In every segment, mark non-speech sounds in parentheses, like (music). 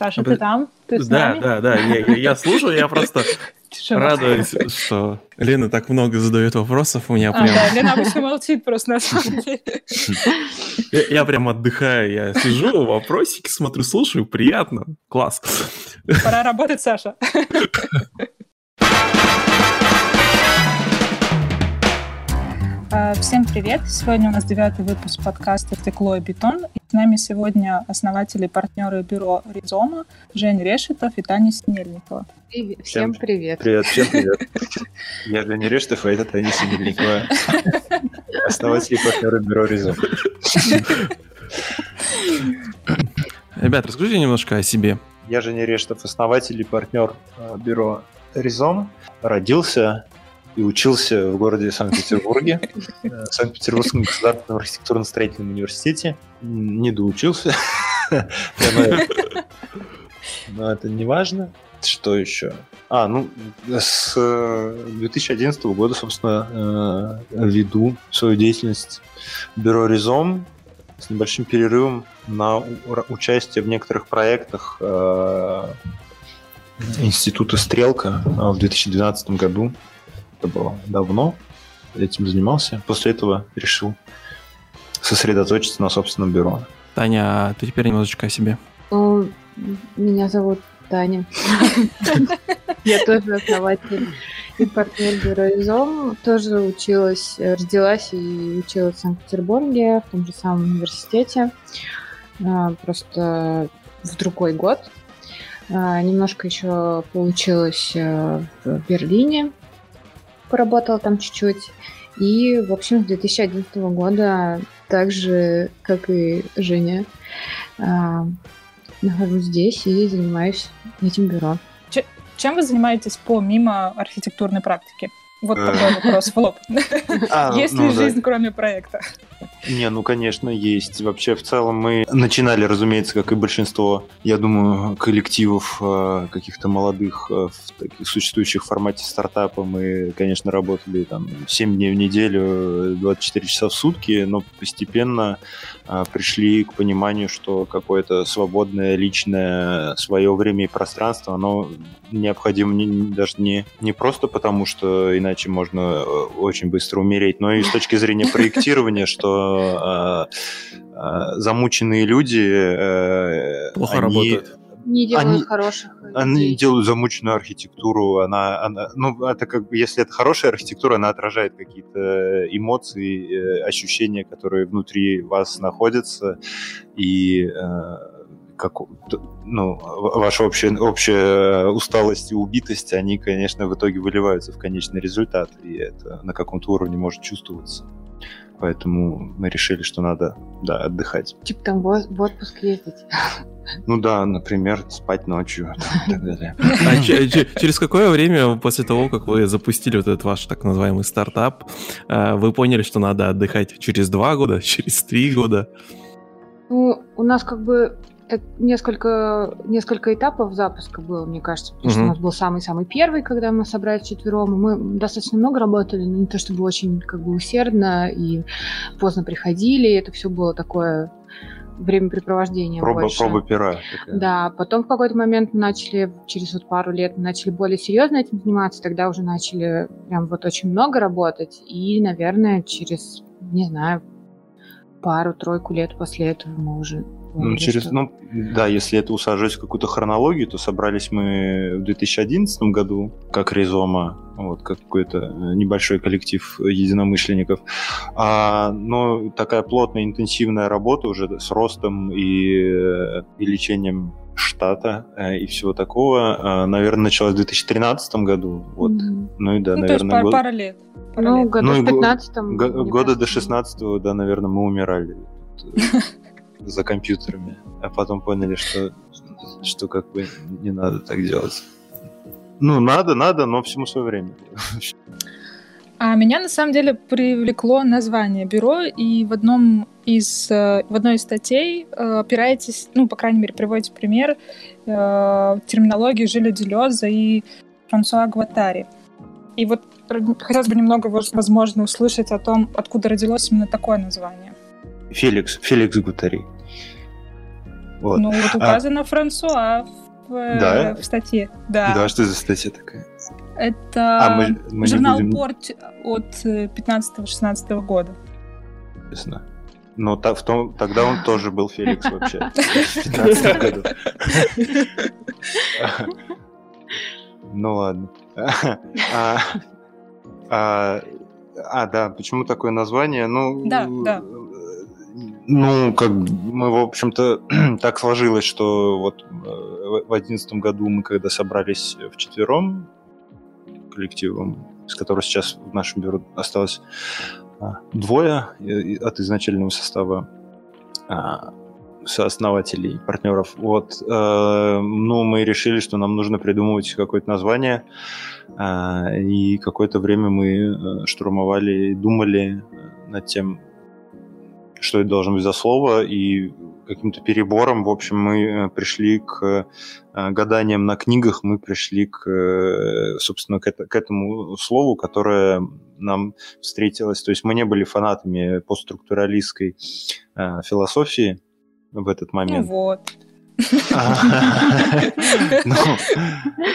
Саша, ты там? Ты с да, нами? да, да, я, я, я слушаю, я просто (laughs) радуюсь, что Лена так много задает вопросов, у меня А, прям... да, Лена обычно молчит просто на самом деле. (laughs) Я, я прям отдыхаю, я сижу, вопросики смотрю, слушаю, приятно, класс. Пора работать, Саша. (laughs) Всем привет! Сегодня у нас девятый выпуск подкаста «Стекло и бетон». И с нами сегодня основатели и партнеры бюро «Ризома» Жень Решетов и Таня Снельникова. Привет. Всем привет. Привет, всем привет. (laughs) Я Женя Рештов, а это Таня Семельникова. Основатель и партнеры бюро Ризом. Ребят, расскажите немножко о себе. Я Женя Рештов, основатель и партнер э, бюро Ризом. Родился и учился в городе Санкт-Петербурге, (laughs) э, в Санкт-Петербургском государственном архитектурно-строительном университете. Не доучился. (laughs) Но это не важно. Что еще? А, ну, с э, 2011 года, собственно, э, веду свою деятельность бюро Ризом с небольшим перерывом на участие в некоторых проектах э, Института Стрелка а, в 2012 году. Это было давно. Этим занимался. После этого решил сосредоточиться на собственном бюро. Таня, а ты теперь немножечко о себе. Ну, Меня зовут Таня. Я тоже основатель и партнер бюро Изом. Тоже училась, родилась и училась в Санкт-Петербурге, в том же самом университете. А, Просто в другой год. А, Немножко еще получилось э, в Берлине. Поработала там чуть-чуть. И, в общем, с 2011 года, так же, как и Женя, а, нахожусь здесь и занимаюсь этим бюро. Чем вы занимаетесь помимо архитектурной практики? Вот Э. такой вопрос в лоб. (laughs) А, Есть ну ли жизнь, кроме проекта? Не, ну, конечно, есть. Вообще, в целом, мы начинали, разумеется, как и большинство, я думаю, коллективов э, каких-то молодых, э, в существующих в формате стартапа. Мы, конечно, работали там 7 дней в неделю, э, 24 часа в сутки, но постепенно пришли к пониманию, что какое-то свободное, личное свое время и пространство, оно необходимо не- не- даже не, не просто потому, что иначе можно э, очень быстро умереть, но и с точки зрения проектирования, что э, э, замученные люди... Плохо работают. Не делают Они- хороших Они идей. делают замученную архитектуру, она, она, ну, это как бы, если это хорошая архитектура, она отражает какие-то эмоции, э, ощущения, которые внутри вас находятся, и э, как, ну, ваша общая, общая усталость и убитость, они, конечно, в итоге выливаются в конечный результат, и это на каком-то уровне может чувствоваться. Поэтому мы решили, что надо, да, отдыхать. Типа там в отпуск ездить. (laughs) Ну да, например, спать ночью и так далее. (laughs) А че- че- через какое время после того, как вы запустили вот этот ваш так называемый стартап, э, вы поняли, что надо отдыхать через два года, (laughs) через три года? Ну, у нас как бы так несколько, несколько этапов запуска было, мне кажется, потому что у нас был самый-самый первый, когда мы собрались четвером. Мы достаточно много работали, но не то чтобы очень как бы усердно и поздно приходили. Это все было такое времяпрепровождение Проба, больше. проба пера. такая. Да, потом в какой-то момент мы начали, через вот пару лет, мы начали более серьезно этим заниматься, тогда уже начали прям вот очень много работать, и, наверное, через, не знаю, пару-тройку лет после этого мы уже... Ну, через, что- ну, да, если это усаживать в какую-то хронологию, то собрались мы в 2011 году, как Ризома, вот, как какой-то э, небольшой коллектив единомышленников. А, но такая плотная, интенсивная работа уже с ростом и, э, и лечением штата э, и всего такого, э, наверное, началась в 2013 году. Вот. Мгм. Ну и да, Ну, то есть наверное, год- пара лет. Пара Ну, лет. году Ну, и в го- 15 Го- года до 16 да, наверное, мы умирали тут, (laughs) за компьютерами, а потом поняли, что, что как бы не надо так делать. Ну, надо, надо, но всему свое время. А меня на самом деле привлекло название бюро, и в одном из э, в одной из статей э, опираетесь, ну, по крайней мере, приводите пример э, терминологии Жиля Делеза и Франсуа Гватари. И вот хотелось бы немного, воз- возможно, услышать о том, откуда родилось именно такое название. Феликс, Феликс Гутари. Вот. Ну, вот указано Франсуа в, э, Да? в статье. Да. Да, что за статья такая? Это А, мы- мы журнал будем- Порт от 15-16 года. Ясно. Но та- в том, тогда он тоже был Феликс вообще. В 15 году. Ну ладно. А, а, а, да, почему такое название? Ну, Да, да. Ну, как мы, в общем-то, (clears throat) так сложилось, что вот э, в одиннадцатом году мы, когда собрались в четвером коллективом, с которого сейчас в нашем бюро осталось а, двое и- от изначального состава а, сооснователей, партнеров. Вот, э, ну, мы решили, что нам нужно придумывать какое-то название, а, и какое-то время мы э, штурмовали, думали э, над тем, что это должно быть за слово, и каким-то перебором, в общем, мы э, пришли к э, гаданиям на книгах, мы пришли к, э, собственно, к, это- к этому слову, которое нам встретилось. То есть мы не были фанатами постструктуралистской э, философии в этот Ну момент. вот. (laughs) Ну,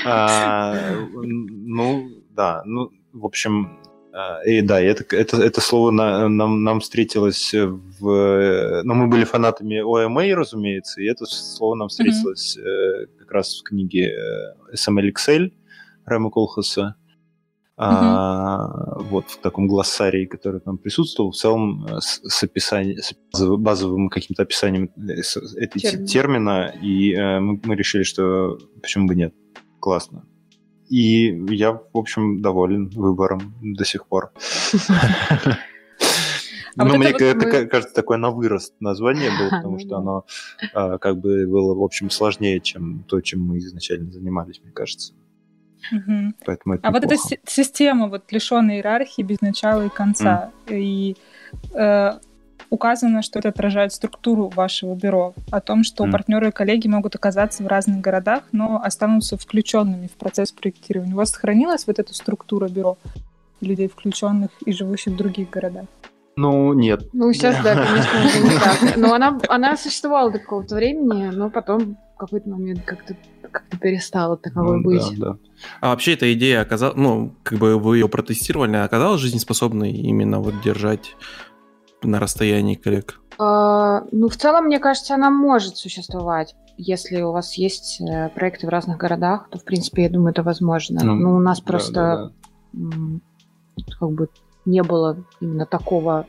а, (laughs) Ну, да, ну, в общем, и да, это, это, это слово на- нам, нам встретилось в... Ну, мы были фанатами OMA, разумеется, и это слово нам встретилось э, как раз в книге э, SML Excel Рэма Колхаса. А, вот в таком глоссарии, который там присутствовал, в целом э, с, с описанием, с базовым, каким-то описанием э, Термина. термина, и э, мы, мы решили, что почему бы нет, классно. И я, в общем, доволен выбором до сих пор. А Ну, вот мне вот мы- ка- кажется, такое на вырост название было, потому Ну что да. оно а, как бы было, в общем, сложнее, чем то, чем мы изначально занимались, мне кажется. Мгм. Поэтому это А вот эта неплохо. си- система, вот лишенная иерархии без начала и конца, и э, указано, что это отражает структуру вашего бюро, о том, что Мгм. партнеры и коллеги могут оказаться в разных городах, но останутся включенными в процесс проектирования. У вас сохранилась вот эта структура бюро людей, включенных и живущих в других городах? Ну, нет. Ну, сейчас, да, конечно, не так. (laughs) Но она, она существовала до какого-то времени, но потом в какой-то момент как-то как перестала таковой Ну, быть. да, да. А вообще эта идея оказалась, ну, как бы вы ее протестировали, оказалась жизнеспособной именно вот держать на расстоянии коллег? А, ну, в целом, мне кажется, она может существовать. Если у вас есть э, проекты в разных городах, то, в принципе, я думаю, это возможно. Ну, Ну, у нас Да, просто да, да. как бы не было именно такого,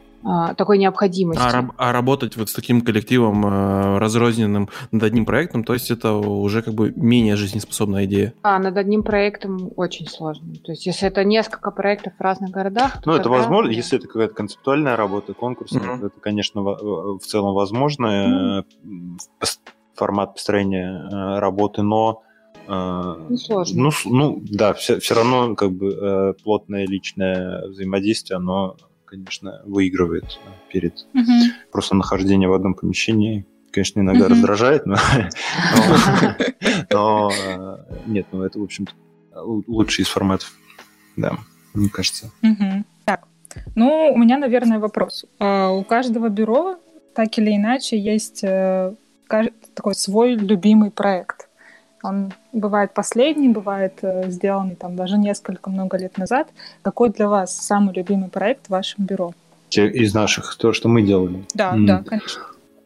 такой необходимости. А, раб- а работать вот с таким коллективом э, разрозненным над одним проектом, то есть это уже как бы менее жизнеспособная идея. А, над одним проектом очень сложно. То есть, если это несколько проектов в разных городах, то Ну, это тогда- возможно, если это какая-то концептуальная работа, конкурсная, Мгм. то это, конечно, в целом возможно, пос- формат построения э, работы, но э, Ну, сложно. Ну, ну, да, все, равно как бы э, плотное личное взаимодействие, оно, конечно, выигрывает перед просто нахождением в одном помещении. Конечно, иногда Мгм. раздражает, но, но- (laughs) но, э, нет, ну это, в общем-то, лу- лучший из форматов, да, мне кажется. Мгм. Так, ну, у меня, наверное, вопрос. А, У каждого бюро так или иначе есть э, такой свой любимый проект. Он бывает последний, бывает э, сделанный там даже несколько много лет назад. Какой для вас самый любимый проект в вашем бюро? Те из наших, то, что мы делали. Да, М. да, конечно.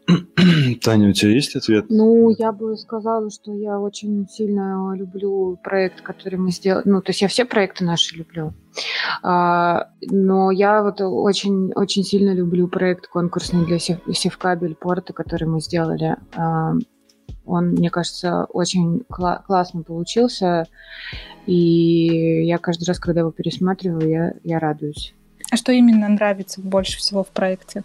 (clears throat) Таня, у тебя есть ответ? Ну, я бы сказала, что я очень сильно люблю проект, который мы сделали. Ну, то есть я все проекты наши люблю. А, но я вот очень, очень сильно люблю проект конкурсный для Сев- Севкабель порта, который мы сделали. А, он, мне кажется, очень кла- классно получился. И я каждый раз, когда его пересматриваю, я, я радуюсь. А что именно нравится больше всего в проекте?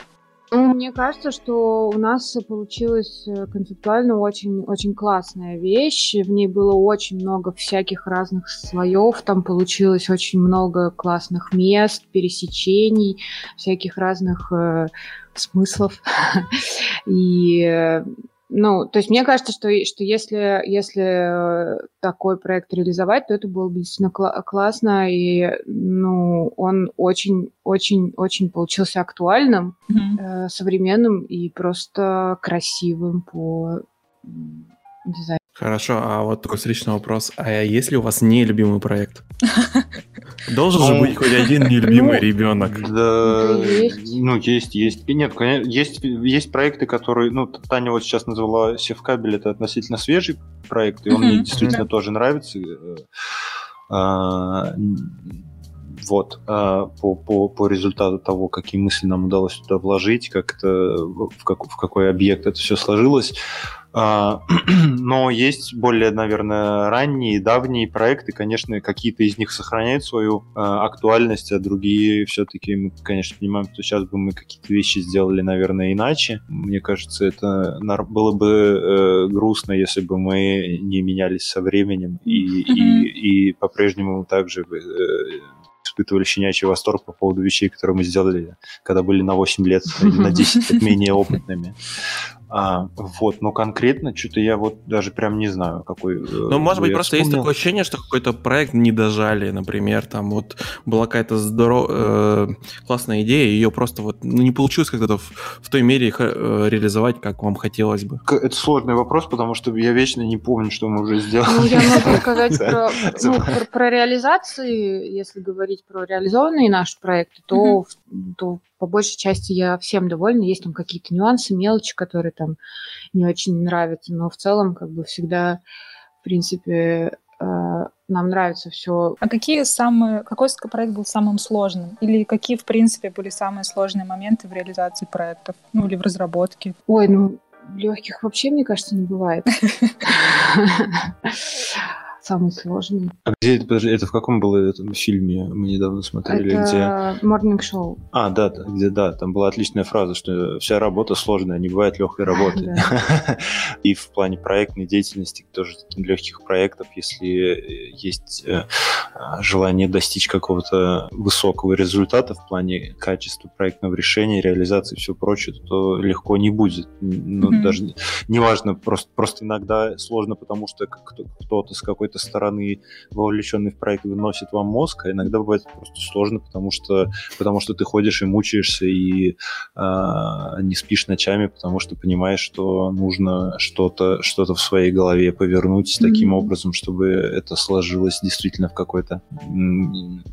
Ну, мне кажется, что у нас получилась э, концептуально очень, очень классная вещь. В ней было очень много всяких разных слоев. Там получилось очень много классных мест, пересечений, всяких разных э, смыслов. (laughs) И э, ну, то есть мне кажется, что, что если, если э, такой проект реализовать, то это было бы действительно кла- классно, и ну, он очень-очень-очень получился актуальным Мгм. э, современным и просто красивым по дизайн. Хорошо, а вот такой встречный вопрос. А есть ли у вас нелюбимый проект? (laughs) Должен же Ну, быть хоть один нелюбимый ну, ребенок. Да, есть. ну, есть, есть. И Нет, конечно, есть, есть проекты, которые, ну, Таня вот сейчас назвала Севкабель, это относительно свежий проект, и он мне действительно тоже нравится. Э, а, Вот, а, по, по, по результату того, какие мысли нам удалось туда вложить, как это, в, как, в какой объект это все сложилось. А, (clears throat) Но есть более, наверное, ранние, давние проекты, конечно, какие-то из них сохраняют свою а, актуальность, а другие все-таки мы, конечно, понимаем, что сейчас бы мы какие-то вещи сделали, наверное, иначе. Мне кажется, это было бы э, грустно, если бы мы не менялись со временем и, и, и по-прежнему также э, испытывали щенячий восторг по поводу вещей, которые мы сделали, когда были на 8 лет или на 10 лет (laughs) менее опытными. А, вот, но конкретно что-то я вот даже прям не знаю, какой. э, Ну, может быть, просто есть вспомнил. такое ощущение, что какой-то проект не дожали, например, там вот была какая-то здоров... э, классная идея, ее просто вот ну, не получилось как-то в, в той мере э, реализовать, как вам хотелось бы. Это сложный вопрос, потому что я вечно не помню, что мы уже сделали. Ну, я могу сказать (laughs) про, ну, про, про реализации, если говорить про реализованные наши проекты, то, то по большей части я всем довольна. Есть там какие-то нюансы, мелочи, которые там не очень нравятся, но в целом как бы всегда, в принципе, э, нам нравится все. А какие самые, какой проект был самым сложным? Или какие, в принципе, были самые сложные моменты в реализации проектов? Ну, или в разработке? Ой, ну легких вообще, мне кажется, не бывает. (laughs) Самый сложный. А где это, подожди, это в каком было этом фильме мы недавно смотрели, где... Это Morning Show. А, да, да, где, да, там была отличная фраза, что вся работа сложная, не бывает легкой (laughs) работы. И в плане проектной деятельности, тоже легких проектов, если есть э, желание достичь какого-то высокого результата в плане качества проектного решения, реализации и все прочее, то легко не будет. Ну, даже не- неважно, просто, просто иногда сложно, потому что кто-то с какой-то стороны вовлеченный в проект выносит вам мозг, а иногда бывает просто сложно, потому что, потому что ты ходишь и мучаешься, и а, не спишь ночами, потому что понимаешь, что нужно что-то что в своей голове повернуть таким Мгм. образом, чтобы это сложилось действительно в какое-то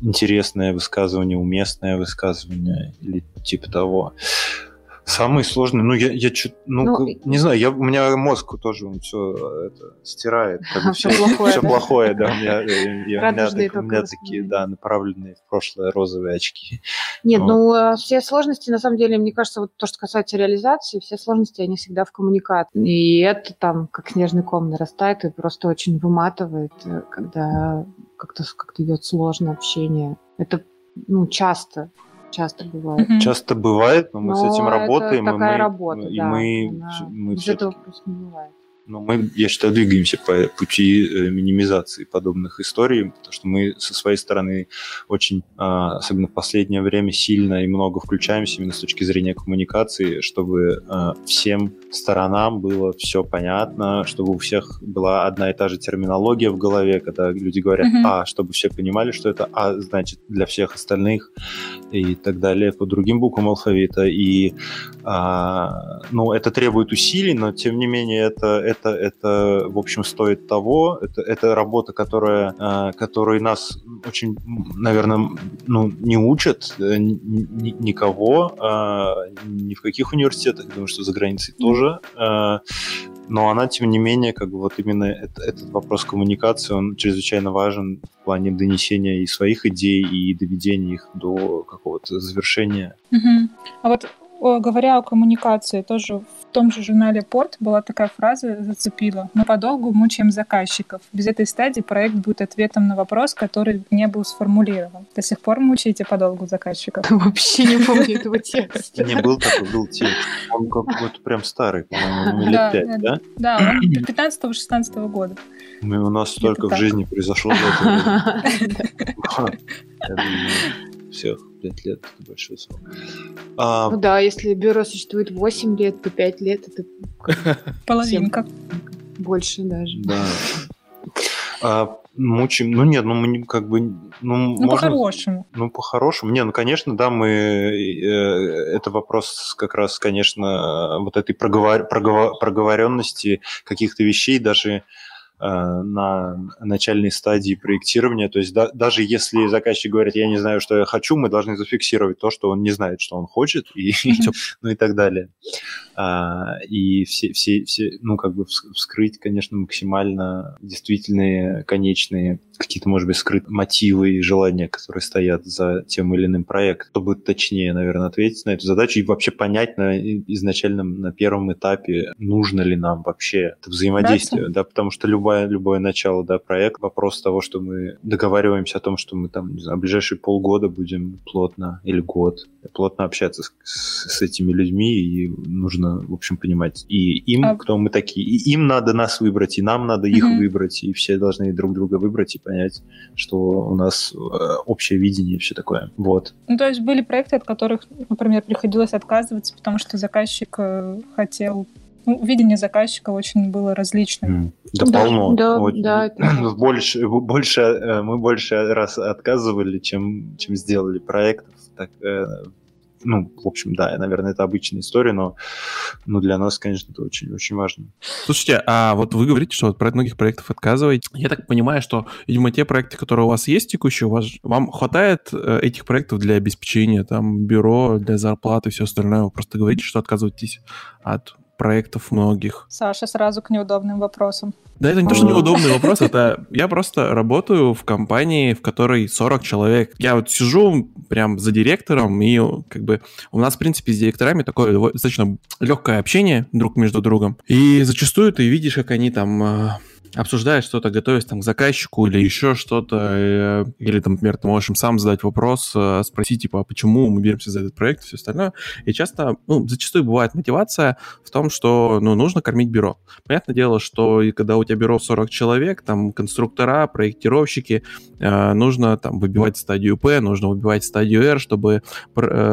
интересное высказывание, уместное высказывание или типа того. Самый сложный, ну я, я чё- ну, Ну, не знаю, я, у меня мозг тоже он все это стирает, как бы все, плохое, все да? плохое, да, у меня, э, (laughs) я- у меня, так- у меня такие, да, направленные в прошлое розовые очки. Нет, Вот. ну а все сложности, на самом деле, мне кажется, вот то, что касается реализации, все сложности, они всегда в коммуникации. И это там как снежный ком нарастает и просто очень выматывает, э, когда как-то как идет сложное общение. Это, ну, часто, часто бывает. Мгм. Часто бывает, но мы с Но этим это работаем, и такая мы, работа, и да, мы, она мы без этого просто не бывает. Ну, мы, я считаю, двигаемся по пути э, минимизации подобных историй, потому что мы со своей стороны очень, а, особенно в последнее время, сильно и много включаемся именно с точки зрения коммуникации, чтобы а, всем сторонам было все понятно, чтобы у всех была одна и та же терминология в голове, когда люди говорят Мгм. «а», чтобы все понимали, что это «а», значит, для всех остальных и так далее по другим буквам алфавита. И а, ну, это требует усилий, но тем не менее это, это, это в общем, стоит того. Это, это работа, которая, а, которой нас очень, наверное, ну, не учат э, ни- ни- никого, а, ни в каких университетах, думаю, что за границей тоже. А, но она, тем не менее, как бы вот именно это- этот вопрос коммуникации, он чрезвычайно важен в плане донесения и своих идей, и доведения их до какого-то завершения. Мгм. А вот говоря о коммуникации, тоже том же журнале Порт была такая фраза, зацепила. Мы подолгу мучаем заказчиков. Без этой стадии проект будет ответом на вопрос, который не был сформулирован. До сих пор мучаете подолгу заказчиков? (laughs) Вообще не помню этого (laughs) текста. Не был такой, был текст. Он какой-то прям старый, по-моему, лет пять, да. да? Да, он 15-16 года. Ну, у нас столько в жизни произошло (laughs) всех пять лет это большой срок. А, Ну да, если бюро существует 8 лет, то 5 лет это (laughs) Половинка. больше даже. Да. А, Мучим. Ну нет, ну мы не- как бы... Ну, Ну, можно- по-хорошему. Ну, по-хорошему. Не, ну, конечно, да, мы... э, это вопрос как раз, конечно, вот этой проговор- проговор- проговоренности каких-то вещей даже э, на начальной стадии проектирования. То есть да- даже если заказчик говорит, я не знаю, что я хочу, мы должны зафиксировать то, что он не знает, что он хочет, и, (laughs) (laughs) ну и так далее. А, и все, все, все, ну, как бы вс- вскрыть, конечно, максимально действительные, конечные, какие-то, может быть, скрытые мотивы и желания, которые стоят за тем или иным проектом, чтобы точнее, наверное, ответить на эту задачу и вообще понять на изначальном, на первом этапе, нужно ли нам вообще это взаимодействие, да, потому что любое, любое начало, да, проект, вопрос того, что мы договариваемся о том, что мы там, не знаю, ближайшие полгода будем плотно, или год, плотно общаться с, с этими людьми, и нужно, в общем, понимать и им, А- кто мы такие, и им надо нас выбрать, и нам надо их Мгм. выбрать, и все должны друг друга выбрать и понять, что у нас э, общее видение и все такое. Вот. Ну, то есть были проекты, от которых, например, приходилось отказываться, потому что заказчик э, хотел... Ну, видение заказчика очень было различным. Да, Да, полно. да, Очень. да, это (clears throat) больше, больше, э, мы больше раз отказывали, чем, чем сделали проектов. Так, э, ну, в общем, да, наверное, это обычная история, но, но для нас, конечно, это очень, очень важно. Слушайте, а вот вы говорите, что вот про многих проектов отказываете. Я так понимаю, что, видимо, те проекты, которые у вас есть текущие, у вас, вам хватает э, этих проектов для обеспечения, там, бюро, для зарплаты и все остальное. Вы просто говорите, что отказываетесь от проектов многих. Саша сразу к неудобным вопросам. Да, это не то, что А. неудобный вопрос, это я просто работаю в компании, в которой 40 человек. Я вот сижу прям за директором, и как бы у нас, в принципе, с директорами такое достаточно легкое общение друг между другом. И зачастую ты видишь, как они там обсуждают что-то, готовясь там к заказчику или еще что-то, э, или там, например, ты можешь им сам задать вопрос, э, спросить, типа, а почему мы беремся за этот проект и все остальное. И часто, ну, зачастую бывает мотивация в том, что, ну, нужно кормить бюро. Понятное дело, что и когда у тебя бюро 40 человек, там конструктора, проектировщики, э, нужно там выбивать стадию П, нужно выбивать стадию R, чтобы,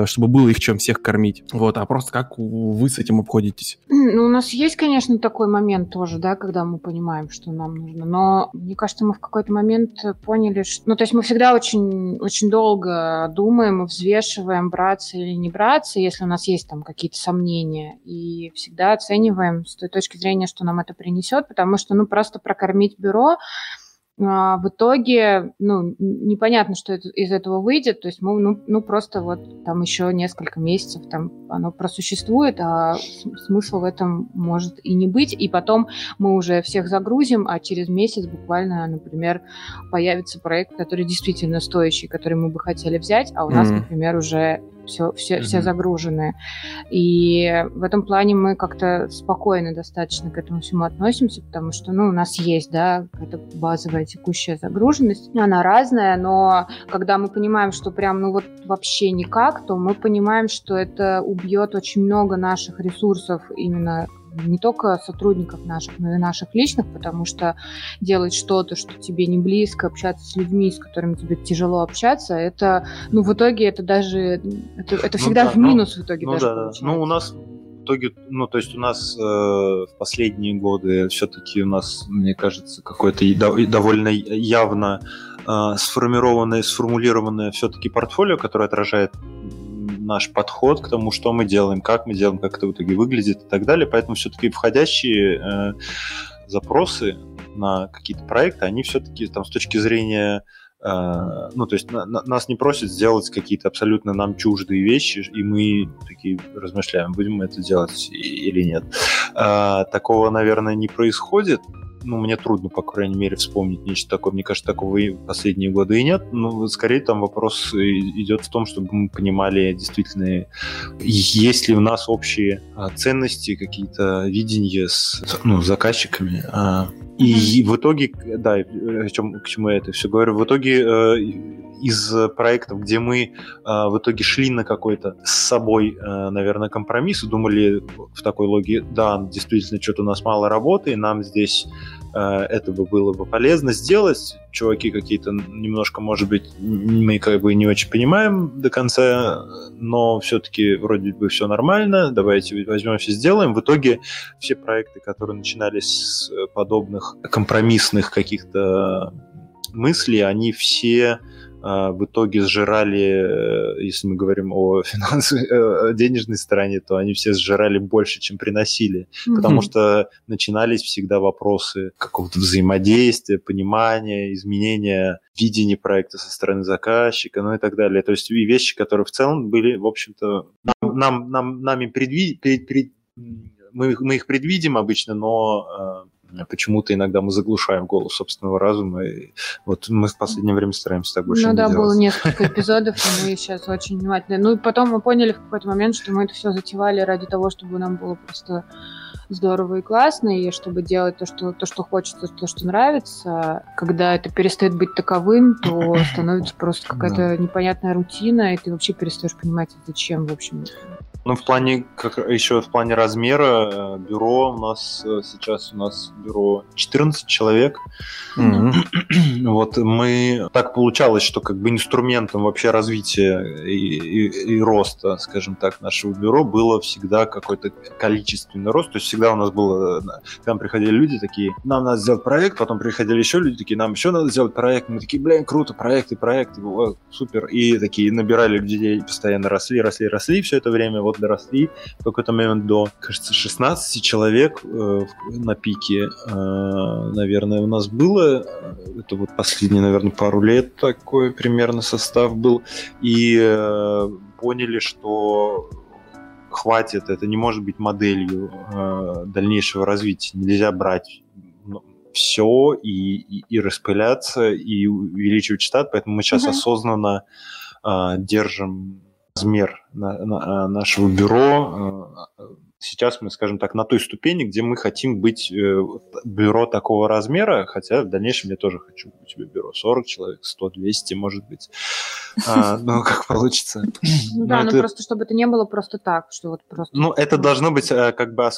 чтобы было их чем всех кормить. Вот, а просто как вы с этим обходитесь? Ну, у нас есть, конечно, такой момент тоже, да, когда мы понимаем, что нам нужно. Но мне кажется, мы в какой-то момент поняли, что... Ну, то есть мы всегда очень, очень долго думаем взвешиваем, браться или не браться, если у нас есть там какие-то сомнения. И всегда оцениваем с той точки зрения, что нам это принесет, потому что, ну, просто прокормить бюро в итоге, ну, непонятно, что это- из этого выйдет. То есть мы, ну, ну, просто вот там еще несколько месяцев там оно просуществует, а смысла в этом может и не быть. И потом мы уже всех загрузим, а через месяц буквально, например, появится проект, который действительно стоящий, который мы бы хотели взять, а у нас, Мгм. например, уже все, все, все Мгм. загружены. И в этом плане мы как-то спокойно достаточно к этому всему относимся, потому что, ну, у нас есть, да, какая-то базовая текущая загруженность. Она разная, но когда мы понимаем, что прям, ну, вот вообще никак, то мы понимаем, что это убьет очень много наших ресурсов именно не только сотрудников наших, но и наших личных, потому что делать что-то, что тебе не близко, общаться с людьми, с которыми тебе тяжело общаться, это, ну, в итоге это даже, это, это Ну всегда да, в ну, минус в итоге Ну даже да, получается. Ну, у нас в итоге, ну, то есть у нас э, в последние годы все-таки у нас, мне кажется, какое-то довольно явно э, сформированное, сформулированное все-таки портфолио, которое отражает наш подход к тому, что мы делаем, как мы делаем, как это в итоге выглядит и так далее. Поэтому все-таки входящие э, запросы на какие-то проекты, они все-таки там с точки зрения э, ну, то есть на- на- нас не просят сделать какие-то абсолютно нам чуждые вещи, и мы такие размышляем, будем мы это делать или нет. А, такого, наверное, не происходит. Ну, мне трудно, по крайней мере, вспомнить нечто такое. Мне кажется, такого и в последние годы и нет. Ну, скорее там вопрос и- идет в том, чтобы мы понимали действительно, есть ли у нас общие а, ценности, какие-то видения с ну, заказчиками. И в итоге, да, о чем, к чему я это все говорю, в итоге э, из проектов, где мы э, в итоге шли на какой-то с собой, э, наверное, компромисс думали в такой логике, да, действительно, что-то у нас мало работы, и нам здесь э, это бы было бы полезно сделать. Чуваки какие-то немножко, может быть, мы как бы не очень понимаем до конца, но все-таки вроде бы все нормально, давайте возьмемся, сделаем. В итоге все проекты, которые начинались с э, подобных компромиссных каких-то мысли, они все в итоге сжирали, э, если мы говорим о (laughs) финансовой, э, денежной стороне, то они все сжирали больше, чем приносили. Mm-hmm. Потому что начинались всегда вопросы какого-то взаимодействия, понимания, изменения видения проекта со стороны заказчика, ну и так далее. То есть и вещи, которые в целом были, в общем-то, нам, нам, нам, нами предви... пред, пред, мы, мы их предвидим обычно, но э, почему-то иногда мы заглушаем голос собственного разума. И вот мы в последнее время стараемся так больше Ну не да, делать. было несколько эпизодов, и мы сейчас очень внимательны. Ну и потом мы поняли в какой-то момент, что мы это все затевали ради того, чтобы нам было просто здорово и классно, и чтобы делать то, что, то, что хочется, то, что нравится. Когда это перестает быть таковым, то становится просто (laughs) какая-то непонятная рутина, и ты вообще перестаешь понимать, зачем, в общем. Ну, в плане, как еще в плане размера, э, бюро у нас э, сейчас у нас бюро 14 человек. Мгм. (clears throat) Вот мы так получалось, что как бы инструментом вообще развития и, и- и роста, скажем так, нашего бюро было всегда какой-то количественный рост. То есть всегда у нас было, э, к нам приходили люди такие, нам надо сделать проект, потом приходили еще люди такие, нам еще надо сделать проект. Мы такие, блин, круто, проекты, проекты, о, супер. И такие набирали людей, постоянно росли, росли, росли все это время, вот доросли в какой-то момент до, кажется, 16 человек э, на пике, э, наверное, у нас было. Это вот последние, наверное, пару лет такой примерно состав был. И э, поняли, что хватит, это не может быть моделью э, дальнейшего развития. Нельзя брать все и, и, и распыляться, и увеличивать штат, поэтому мы сейчас Мгм. осознанно э, держим размер на- на- э, нашего бюро. Сейчас мы, скажем так, на той ступени, где мы хотим быть э, бюро такого размера, хотя в дальнейшем я тоже хочу у тебя бюро 40 человек, 100, 200, может быть. А, Ну, (laughs) как получится. Ну да, Ну, ну просто чтобы это не было просто так, что вот просто... Ну, это должно быть э, как бы...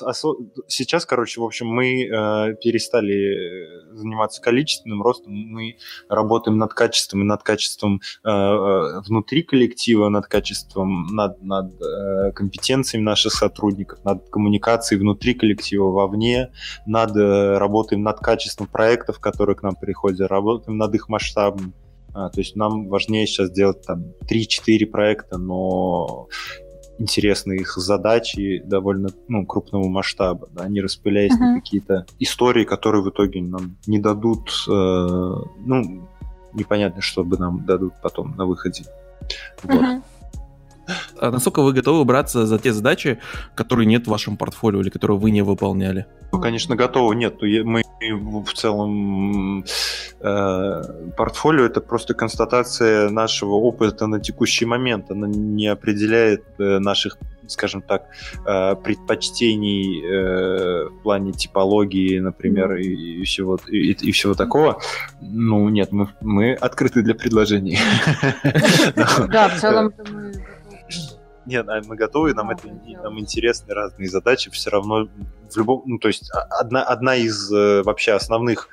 Сейчас, короче, в общем, мы э, перестали заниматься количественным ростом, мы работаем над качеством и над качеством внутри коллектива, над качеством, над, над компетенциями наших сотрудников, над коммуникацией внутри коллектива, вовне, над, э, работаем над качеством проектов, которые к нам приходят, работаем над их масштабом. А, то есть нам важнее сейчас делать там 3-4 проекта, но интересны их задачи довольно ну, крупного масштаба, да, не распыляясь на Мгм. какие-то истории, которые в итоге нам не дадут, э, ну, непонятно, что бы нам дадут потом на выходе. Вот. Мгм. А насколько вы готовы браться за те задачи, которые нет в вашем портфолио или которые вы не выполняли? Ну, конечно, готовы. Нет, ну, я- мы в целом э, портфолио это просто констатация нашего опыта на текущий момент. Она не определяет э, наших, скажем так, э, предпочтений э, в плане типологии, например, и, и всего и, и всего такого. Ну нет, мы, мы открыты для предложений. (laughs) Да, в целом. Нет, а мы готовы, нам это нам интересны разные задачи, все равно в любом, ну то есть а- одна одна из э, вообще основных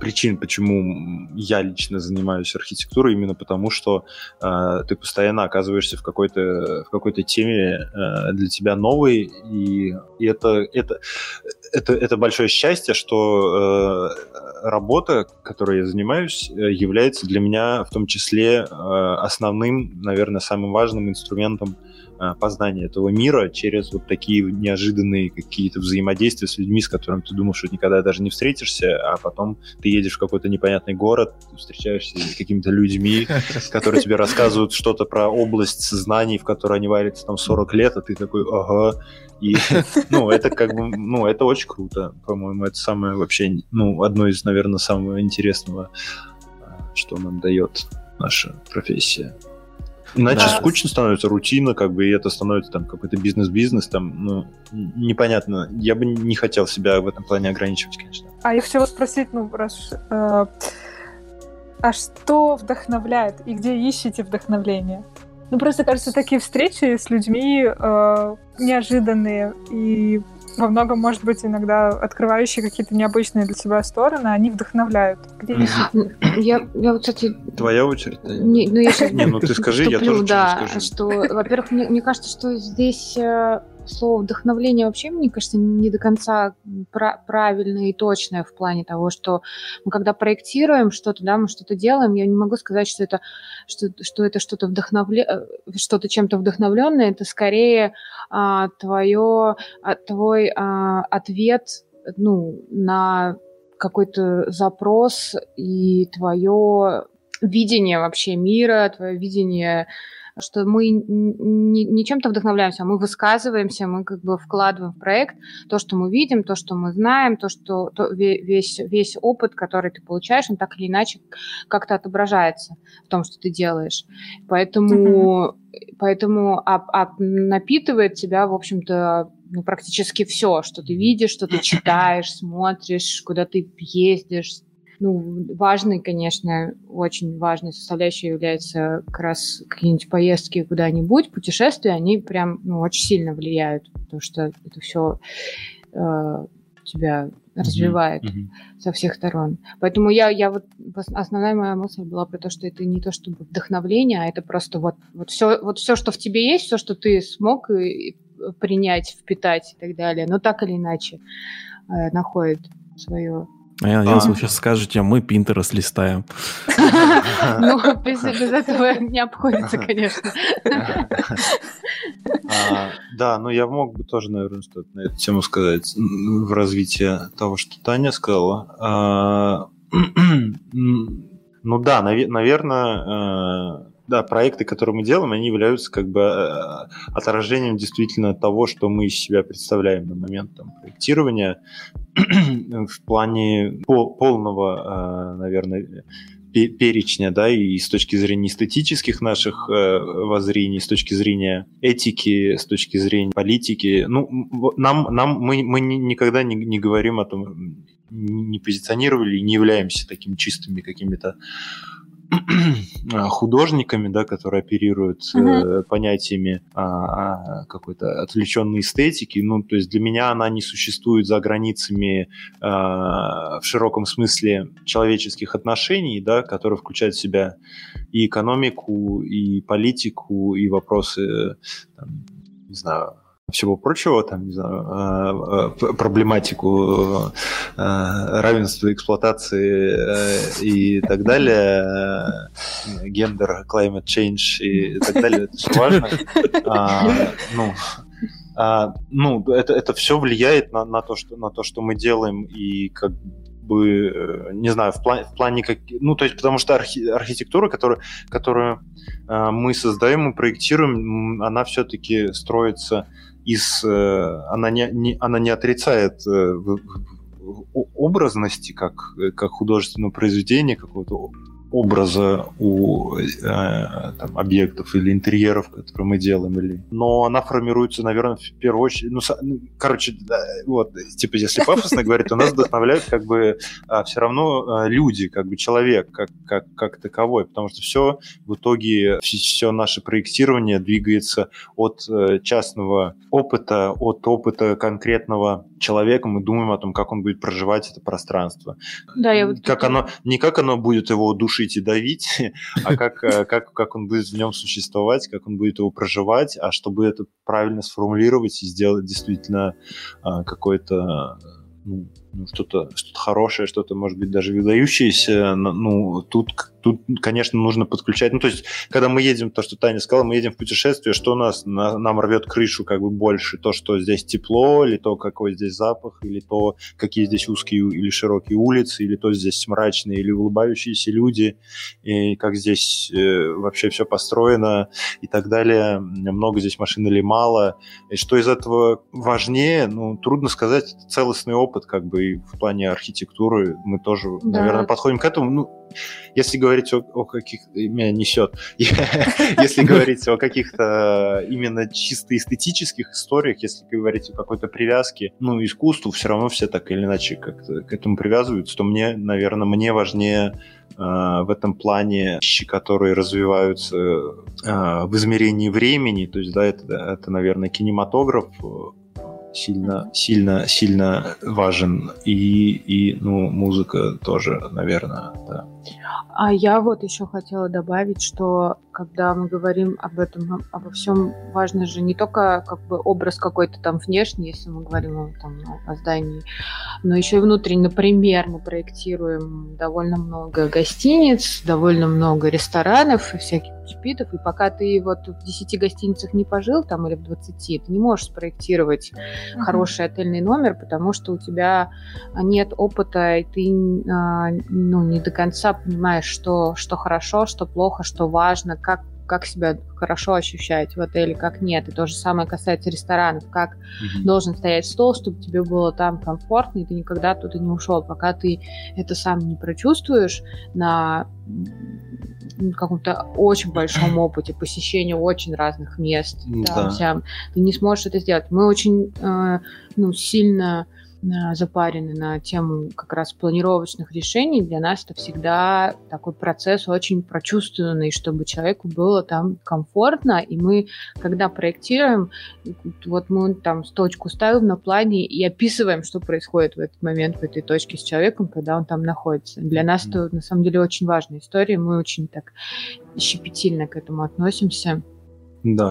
причин, почему я лично занимаюсь архитектурой, именно потому что э, ты постоянно оказываешься в какой-то в какой-то теме э, для тебя новой, и, и это это это это большое счастье, что э, работа, которой я занимаюсь, э, является для меня в том числе э, основным, наверное, самым важным инструментом э, познания этого мира через вот такие неожиданные какие-то взаимодействия с людьми, с которыми ты думал, что никогда даже не встретишься, а потом ты едешь в какой-то непонятный город, встречаешься с какими-то людьми, (laughs) которые тебе рассказывают что-то про область знаний, в которой они варятся там 40 лет, а ты такой, ага, и, ну, это как бы, ну, это очень круто, по-моему, это самое вообще, ну, одно из, наверное, самого интересного, а, что нам дает наша профессия. Иначе Да. скучно становится, рутина, как бы, и это становится там какой-то бизнес-бизнес, там, ну, непонятно. Я бы не хотел себя в этом плане ограничивать, конечно. А я хотела спросить, ну, раз... э, а что вдохновляет и где ищете вдохновление? Ну, просто, кажется, такие встречи с людьми э, неожиданные и во многом, может быть, иногда открывающие какие-то необычные для себя стороны, они вдохновляют. Я, я вот, кстати, Твоя очередь, не, ну я сейчас Не, ну ты скажи, я тоже да, что, во-первых, мне, мне кажется, что здесь э, слово вдохновление вообще, мне кажется, не до конца правильное и точное в плане того, что мы когда проектируем что-то, да, мы что-то делаем, я не могу сказать, что это что, что это что-то вдохновле, э, что-то чем-то вдохновленное, это скорее а, твое, а, твой а, ответ ну, на какой-то запрос и твое видение вообще мира, твое видение что мы не, не чем-то вдохновляемся, а мы высказываемся, мы как бы вкладываем в проект то, что мы видим, то, что мы знаем, то, что то, весь, весь опыт, который ты получаешь, он так или иначе как-то отображается в том, что ты делаешь. Поэтому, mm-hmm. поэтому а, а напитывает тебя, в общем-то, ну, практически все, что ты видишь, что ты читаешь, смотришь, куда ты ездишь, ну, важной, конечно, очень важной составляющей является как раз какие-нибудь поездки куда-нибудь, путешествия, они прям ну, очень сильно влияют, потому что это все э, тебя развивает mm-hmm. со всех сторон. Поэтому я, я вот основная моя мысль была про то, что это не то чтобы вдохновление, а это просто вот, вот все, вот все, что в тебе есть, все, что ты смог и, и принять, впитать и так далее, но так или иначе э, находит свое а я надеялся, а. вы сейчас скажете, мы Pinterest листаем. Ну, без этого не обходится, конечно. А, да, но я мог бы тоже, наверное, что-то на эту тему сказать в развитии того, что Таня сказала. А, (clears throat) ну да, наверное, да, проекты, которые мы делаем, они являются как бы э, отражением действительно того, что мы из себя представляем на момент там, проектирования в плане полного, э, наверное, перечня, да, и с точки зрения эстетических наших э, воззрений, с точки зрения этики, с точки зрения политики. Ну, нам, нам мы, мы никогда не, не говорим о том, не позиционировали и не являемся такими чистыми какими-то (clears throat) художниками, да, которые оперируют uh-huh. э, понятиями а, какой-то отвлеченной эстетики. Ну, то есть для меня она не существует за границами а, в широком смысле человеческих отношений, да, которые включают в себя и экономику, и политику, и вопросы, там, не знаю, всего прочего, там, не знаю, а, а, проблематику а, равенства эксплуатации и так далее, гендер, climate change и так далее, это все важно. Ну, ну, это, это все влияет на, на, то, что, на то, что мы делаем, и как бы, э, не знаю, в плане, в плане как, ну, то есть, потому что архи, архитектура, которую, которую э, мы создаем и проектируем, она все-таки строится из, э, она не, не, она не отрицает э, образности как, как художественного произведения, какого-то образа у э, там, объектов или интерьеров, которые мы делаем, или... но она формируется, наверное, в первую очередь, ну, ну короче, да, вот, типа, если пафосно говорить, то нас вдохновляют как бы а, все равно а, люди, как бы человек, как, как, как таковой, потому что все в итоге, все, все наше проектирование двигается от э, частного опыта, от опыта конкретного человека, мы думаем о том, как он будет проживать это пространство. Да, я вот... Как оно, не как оно будет его душить и давить, (laughs) а как, э, как, как он будет в нем существовать, как он будет его проживать, а чтобы это правильно сформулировать и сделать действительно а, какой-то ну, ну, что-то что хорошее, что-то, может быть, даже выдающееся, ну, тут, тут, конечно, нужно подключать. Ну, то есть, когда мы едем, то, что Таня сказала, мы едем в путешествие, что у нас на, нам рвет крышу как бы больше? То, что здесь тепло, или то, какой здесь запах, или то, какие здесь узкие или широкие улицы, или то здесь мрачные или улыбающиеся люди, и как здесь э, вообще все построено и так далее. Много здесь машин или мало. И что из этого важнее, ну, трудно сказать, целостный опыт как бы и в плане архитектуры мы тоже, да. наверное, подходим к этому. Ну, если говорить о, о каких... Меня несет. (laughs) Если говорить о каких-то именно чисто эстетических историях, если говорить о какой-то привязке, ну, искусству, все равно все так или иначе как-то к этому привязываются, то мне, наверное, мне важнее э, в этом плане вещи, которые развиваются э, в измерении времени, то есть, да, это, это наверное, кинематограф, сильно, сильно, сильно важен. И, и ну, музыка тоже, наверное, да. А я вот еще хотела добавить, что когда мы говорим об этом, обо всем, важно же не только как бы образ какой-то там внешний, если мы говорим о, там, о здании, но еще и внутренний. Например, мы проектируем довольно много гостиниц, довольно много ресторанов и всяких чипитов, и пока ты вот в 10 гостиницах не пожил там или в 20, ты не можешь спроектировать uh-huh. хороший отельный номер, потому что у тебя нет опыта, и ты а, ну, не до конца понимаешь, что, что хорошо, что плохо, что важно, как как себя хорошо ощущать в отеле, как нет. И то же самое касается ресторанов, как mm-hmm. должен стоять стол, чтобы тебе было там комфортно, и ты никогда туда не ушел, пока ты это сам не прочувствуешь на каком-то очень большом (clears throat) опыте посещения очень разных мест. Да. Там, ты не сможешь это сделать. Мы очень э, ну, сильно запарены на тему как раз планировочных решений, для нас это всегда такой процесс очень прочувствованный, чтобы человеку было там комфортно, и мы, когда проектируем, вот мы там точку ставим на плане и описываем, что происходит в этот момент в этой точке с человеком, когда он там находится. Для нас это на самом деле очень важная история, мы очень так щепетильно к этому относимся. Да.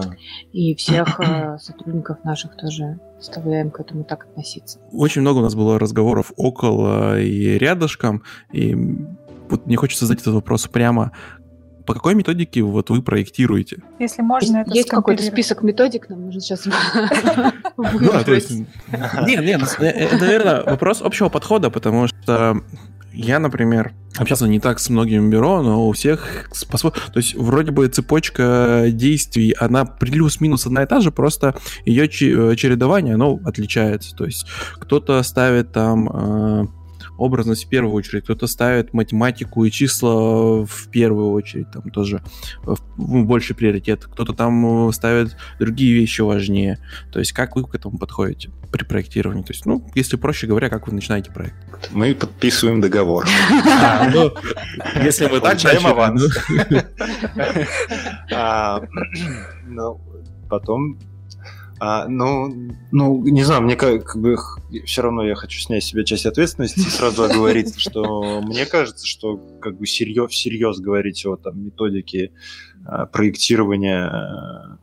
И всех э, сотрудников наших тоже заставляем к этому так относиться. Очень много у нас было разговоров около и рядышком, и вот мне хочется задать этот вопрос прямо. По какой методике вот вы проектируете? Если можно, это Есть какой-то список методик, нам нужно сейчас (laughs) выбрать. (laughs) Нет, нет, это, наверное, вопрос общего подхода, потому что я, например, общался не так с многими бюро, но у всех. То есть вроде бы цепочка действий, она плюс-минус одна и та же, просто ее э, чередование, оно отличается. То есть кто-то ставит там э, образность в первую очередь, кто-то ставит математику и числа в первую очередь, там тоже в, ну, больше приоритет, кто-то там э, ставит другие вещи важнее. То есть как вы к этому подходите при проектировании? То есть, ну, если проще говоря, как вы начинаете проект? Мы подписываем договор. (laughs) А, ну, если мы так аванс. (laughs) А, (clears throat) ну, потом а, ну, ну, не знаю, мне как, как бы все равно я хочу снять с себя часть ответственности и сразу оговориться, что мне кажется, что как бы серьез, всерьез говорить о там методике а, проектирования а,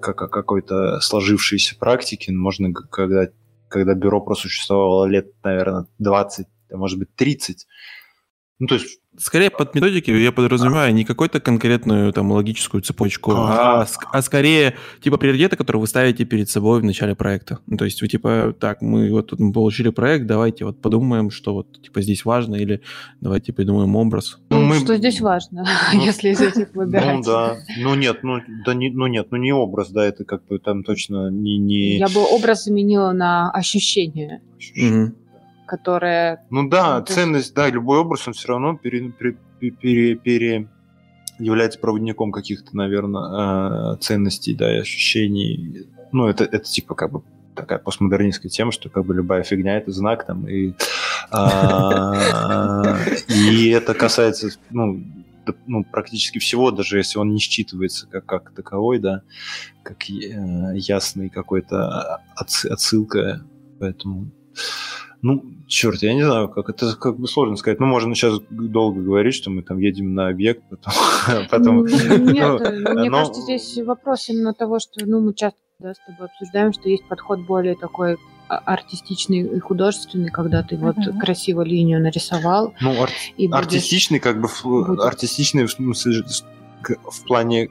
как какой-то сложившейся практики можно, когда, когда бюро просуществовало лет, наверное, 20, а может быть, 30. Ну, то есть Скорее под методики я подразумеваю не какую-то конкретную там логическую цепочку, а, а скорее типа приоритеты, которые вы ставите перед собой в начале проекта. Ну, то есть вы типа, так, мы вот тут мы получили проект, давайте вот подумаем, что вот типа здесь важно, или давайте придумаем образ. Ну, мы... Что здесь важно, (laughs) ну, если из этих выбирать? Ну да, ну нет, ну, да не, ну нет, ну не образ, да, это как бы там точно не... не... Я бы образ заменила на ощущение. ощущение. Угу которая... Ну да, ну, ценность, да, любой образ, он все равно пере, пере, пере, пере является проводником каких-то, наверное, э, ценностей, да, и ощущений. Ну, это, это типа как бы такая постмодернистская тема, что как бы любая фигня это знак там и а, (laughs) и это касается ну ну, практически всего, даже если он не считывается как, как таковой, да, как э, ясный какой-то отсылка. Поэтому ну, черт, я не знаю, как это как бы сложно сказать. Ну, можно сейчас долго говорить, что мы там едем на объект, потом... (laughs) потом Нет, ну, мне но... кажется, здесь вопрос именно того, что ну, мы часто да, с тобой обсуждаем, что есть подход более такой а, артистичный и художественный, когда ты вот uh-huh. красиво линию нарисовал. Ну, ар- и будешь... артистичный, как бы, в, артистичный в, смысле, в плане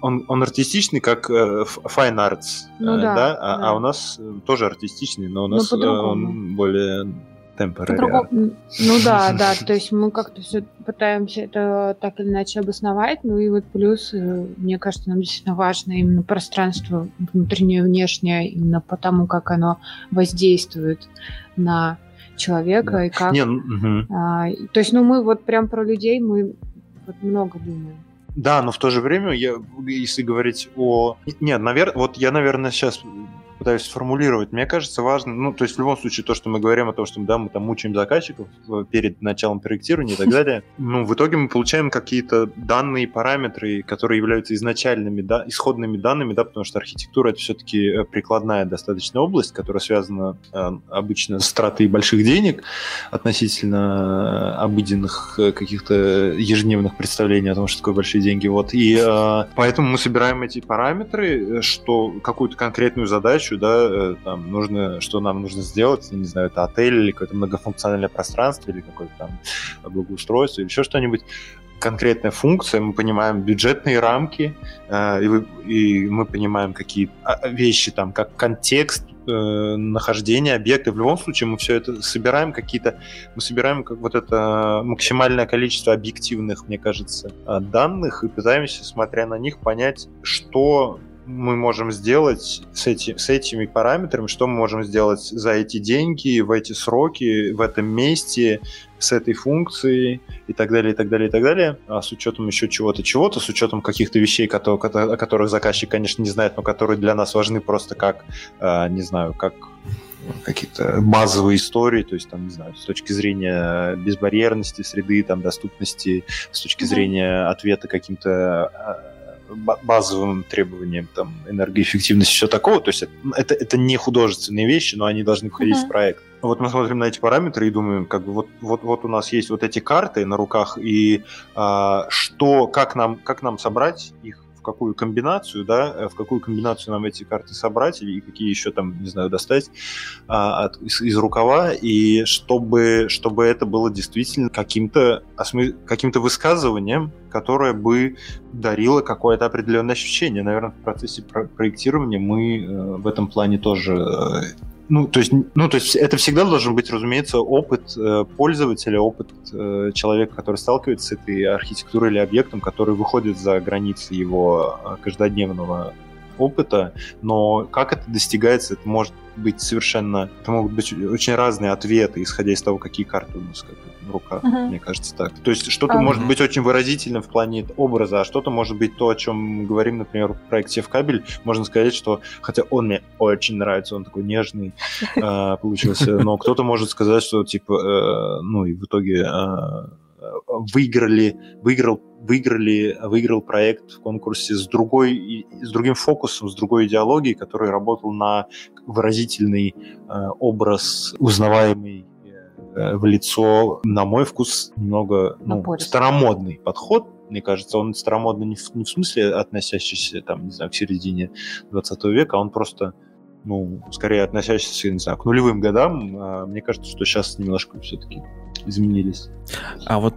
он, он артистичный, как э, Fine Arts, ну, э, да, да? А, да. а у нас э, тоже артистичный, но у ну, нас но он более temporary. Ну да, (laughs) да, то есть мы как-то все пытаемся это так или иначе обосновать, ну и вот плюс, мне кажется, нам действительно важно именно пространство внутреннее и внешнее, именно потому, как оно воздействует на человека да. и как... Не, угу. а, то есть, ну мы вот прям про людей мы вот много думаем. Да, но в то же время, я, если говорить о... Нет, наверное, вот я, наверное, сейчас пытаюсь сформулировать. Мне кажется, важно, ну, то есть в любом случае то, что мы говорим о том, что да, мы там мучаем заказчиков э, перед началом проектирования и так (laughs) далее, ну, в итоге мы получаем какие-то данные, параметры, которые являются изначальными, да, исходными данными, да, потому что архитектура это все-таки э, прикладная достаточно область, которая связана э, обычно с тратой больших денег относительно обыденных каких-то ежедневных представлений о том, что такое большие деньги. Вот. И э, поэтому мы собираем эти параметры, что какую-то конкретную задачу, да, э, там нужно, что нам нужно сделать, не знаю, это отель или какое-то многофункциональное пространство или какое-то там благоустройство или еще что-нибудь конкретная функция, мы понимаем бюджетные рамки, э, и, вы, и мы понимаем какие а, вещи там, как контекст э, нахождения объекта. В любом случае мы все это собираем какие-то, мы собираем как вот это максимальное количество объективных, мне кажется, данных и пытаемся, смотря на них, понять, что мы можем сделать с, эти, с этими параметрами, что мы можем сделать за эти деньги, в эти сроки, в этом месте, с этой функцией и так далее, и так далее, и так далее, а с учетом еще чего-то, чего-то, с учетом каких-то вещей, которые, о которых заказчик, конечно, не знает, но которые для нас важны просто как, а, не знаю, как какие-то базовые истории, то есть там, не знаю, с точки зрения безбарьерности среды, там, доступности, с точки зрения ответа каким-то а, базовым требованиям там, энергоэффективности, все такого. То есть это, это не художественные вещи, но они должны входить uh-huh. в проект. Вот мы смотрим на эти параметры и думаем, как бы вот, вот, вот у нас есть вот эти карты на руках, и а, что, как нам, как нам собрать их в какую комбинацию, да, э, в какую комбинацию нам эти карты собрать или какие еще там, не знаю, достать а, от, из, из рукава, и чтобы, чтобы это было действительно каким-то каким-то высказыванием, которое бы дарило какое-то определенное ощущение. Наверное, в процессе про проектирования мы э, в этом плане тоже э, ну, то есть, ну, то есть это всегда должен быть, разумеется, опыт э, пользователя, опыт э, человека, который сталкивается с этой архитектурой или объектом, который выходит за границы его э, каждодневного опыта, но как это достигается, это может быть совершенно... Это могут быть очень разные ответы, исходя из того, какие карты у нас как в руках, uh-huh. мне кажется так. То есть что-то uh-huh. может быть очень выразительным в плане образа, а что-то может быть то, о чем мы говорим, например, в проекте в кабель, можно сказать, что хотя он мне очень нравится, он такой нежный э, (laughs) получился, но кто-то может сказать, что типа, э, ну и в итоге э, выиграли, выиграл выиграли, выиграл проект в конкурсе с, другой, с другим фокусом, с другой идеологией, который работал на выразительный э, образ, узнаваемый э, в лицо, на мой вкус, немного ну, старомодный подход, мне кажется, он старомодный не в, не в смысле относящийся, там, не знаю, к середине 20 века, а он просто ну, скорее относящийся, не знаю, к нулевым годам. А мне кажется, что сейчас немножко все-таки изменились. А вот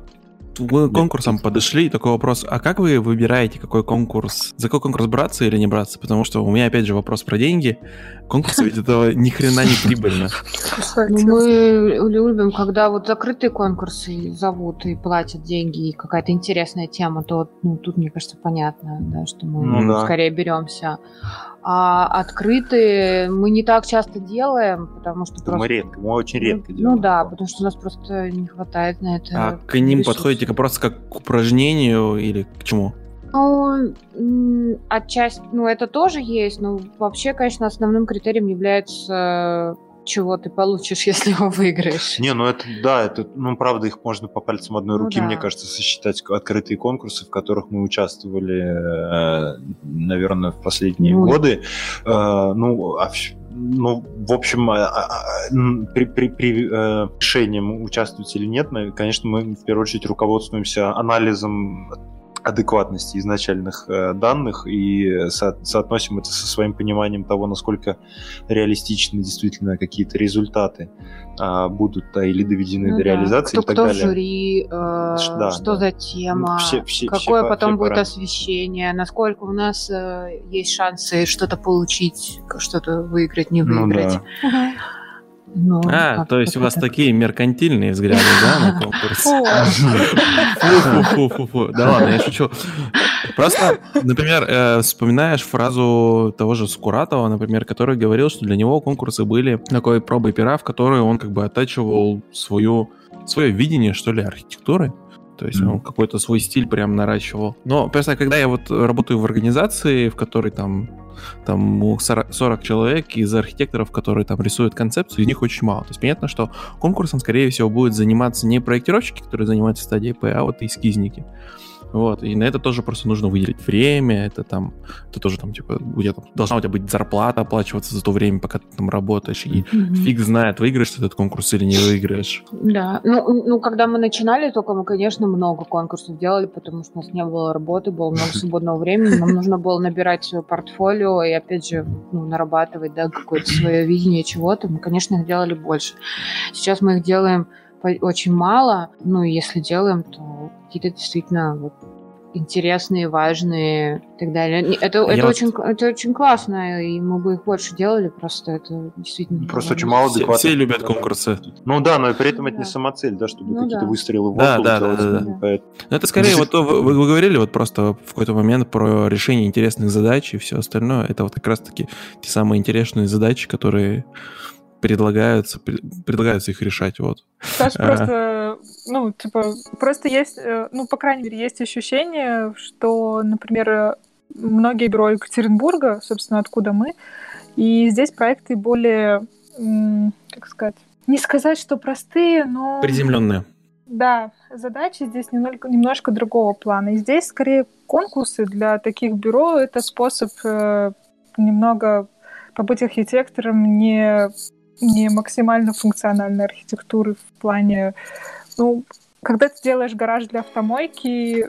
вы конкурсом подошли, такой вопрос, а как вы выбираете, какой конкурс, за какой конкурс браться или не браться? Потому что у меня опять же вопрос про деньги. Конкурс ведь (laughs) этого ни хрена не прибыльно. Ну, мы любим, когда вот закрытые конкурсы зовут и платят деньги, и какая-то интересная тема, то ну, тут, мне кажется, понятно, да, что мы ну, да. скорее беремся. А открытые мы не так часто делаем, потому что просто... Мы редко, мы очень ну, редко ну, делаем. Ну да, потому что у нас просто не хватает на это. А к ним ресурсов. подходите как просто как к упражнению или к чему? Ну, отчасти, ну, это тоже есть, но вообще, конечно, основным критерием является чего ты получишь, (laughs) если его выиграешь. Не, ну это, да, это, ну, правда, их можно по пальцам одной ну руки, ну, да. мне кажется, сосчитать открытые конкурсы, в которых мы участвовали, э, наверное, в последние ну, годы. Э, ну, а ну, в общем, а, а, а, при, при, при э, решении участвовать или нет, конечно, мы в первую очередь руководствуемся анализом адекватности изначальных э, данных и со соотносим это со своим пониманием того, насколько реалистичны действительно какие-то результаты э, будут да, или доведены ну, до да. реализации кто, и так кто далее. в жюри, э, да, что да. за тема, все, все, какое все, потом все будет пора. освещение, насколько у нас э, есть шансы что-то получить, что-то выиграть, не выиграть. Ну, да. Ну, а, то есть у вас так? такие меркантильные взгляды, да, на (laughs) конкурс? Фу-фу-фу-фу. Да ладно, я шучу. Просто, например, э, вспоминаешь фразу того же Скуратова, например, который говорил, что для него конкурсы были такой пробой пера, в которой он как бы оттачивал свою, свое видение, что ли, архитектуры. То есть mm-hmm. он какой-то свой стиль прям наращивал. Но просто когда я вот работаю в организации, в которой там там 40, 40 человек из архитекторов, которые там рисуют концепцию, из них очень мало. То есть понятно, что конкурсом, скорее всего, будет заниматься не проектировщики, которые занимаются стадией П, а вот эскизники. Вот, и на это тоже просто нужно выделить время, это там, это тоже там, типа, где-то должна у тебя быть зарплата оплачиваться за то время, пока ты там работаешь, и mm-hmm. фиг знает, выиграешь ты этот конкурс или не выиграешь. Да, ну, ну, когда мы начинали только, мы, конечно, много конкурсов делали, потому что у нас не было работы, было много (laughs) свободного времени, нам нужно было набирать свое портфолио и, опять же, ну, нарабатывать, да, какое-то свое видение чего-то, мы, конечно, их делали больше. Сейчас мы их делаем очень мало. Ну, и если делаем, то какие-то действительно вот интересные, важные и так далее. Это, это, вот... очень, это очень классно, и мы бы их больше делали, просто это действительно... Просто очень мало адекватных. Все, все любят конкурсы. Ну да, но и при этом ну, это да. не самоцель, да, чтобы ну, какие-то да. выстрелы в воздух да, да, да, да, да. Но ну, это скорее, вот вы, вы говорили вот просто в какой-то момент про решение интересных задач и все остальное. Это вот как раз-таки те самые интересные задачи, которые предлагаются, предлагаются их решать, вот. Саша а... просто, ну, типа, просто есть, э, ну, по крайней мере, есть ощущение, что, например, многие бюро Екатеринбурга, собственно, откуда мы, и здесь проекты более, как сказать, не сказать, что простые, но... Приземленные. Да, задачи здесь немного, немножко другого плана. И здесь скорее конкурсы для таких бюро — это способ э, немного побыть архитектором не не максимально функциональной архитектуры в плане... Ну, когда ты делаешь гараж для автомойки,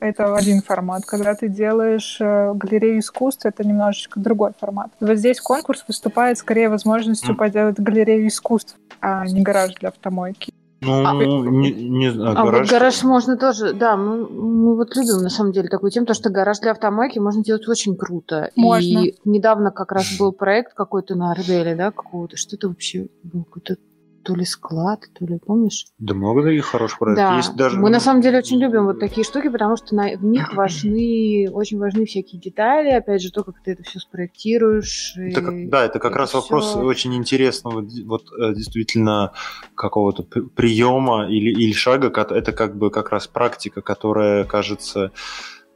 это один формат. Когда ты делаешь э, галерею искусств, это немножечко другой формат. Вот здесь конкурс выступает скорее возможностью mm. поделать галерею искусств, а не гараж для автомойки. Ну, а, не, не знаю, а гараж... вот гараж можно тоже, да, мы, мы вот любим на самом деле такую тему, то что гараж для автомойки можно делать очень круто. Можно. И недавно как раз был проект какой-то на Арделе, да, какого-то, что это вообще был какой-то то ли склад, то ли, помнишь? Да много таких хороших проектов. Да. Есть даже... Мы на самом деле очень любим вот такие штуки, потому что на, в них важны, (clears throat) очень важны всякие детали, опять же, то, как ты это все спроектируешь. Это, и, да, это как раз все... вопрос очень интересного, вот э, действительно какого-то приема или, или шага, это как бы как раз практика, которая кажется,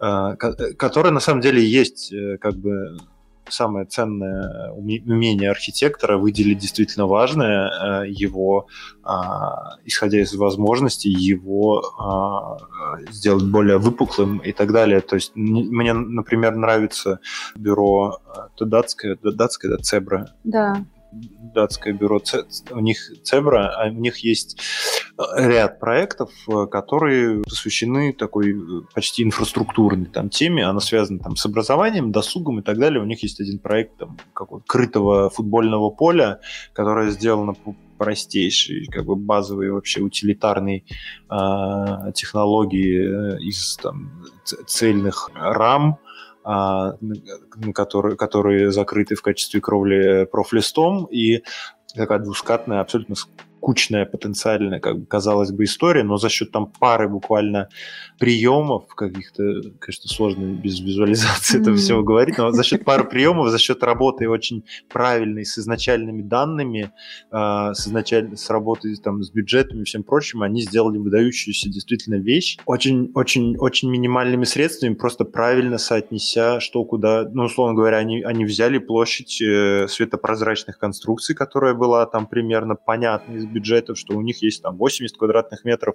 э, которая на самом деле есть э, как бы самое ценное умение архитектора выделить действительно важное, э, его, а, исходя из возможностей, его а, сделать более выпуклым и так далее. То есть мне, например, нравится бюро это датское, датское, да, Цебра. Да датское бюро, у них Цебра, а у них есть ряд проектов, э, которые посвящены такой э, почти инфраструктурной там, теме. Она связана там, с образованием, досугом и так далее. У них есть один проект там, какого крытого футбольного поля, которое сделано по простейшей, как бы базовой вообще утилитарной э, технологии из там, цельных рам, а, которые, которые закрыты в качестве кровли профлистом, и такая двускатная, абсолютно скучная потенциальная, как бы казалось бы, история, но за счет там пары буквально приемов каких-то, конечно, сложно без визуализации mm-hmm. это все говорить, но за счет пары приемов, за счет работы очень правильной с изначальными данными, э, с, изначаль... с работой там, с бюджетами и всем прочим, они сделали выдающуюся действительно вещь очень, очень, очень минимальными средствами, просто правильно соотнеся, что куда, ну, условно говоря, они, они взяли площадь э, светопрозрачных конструкций, которая была там примерно понятна из бюджетов, что у них есть там 80 квадратных метров,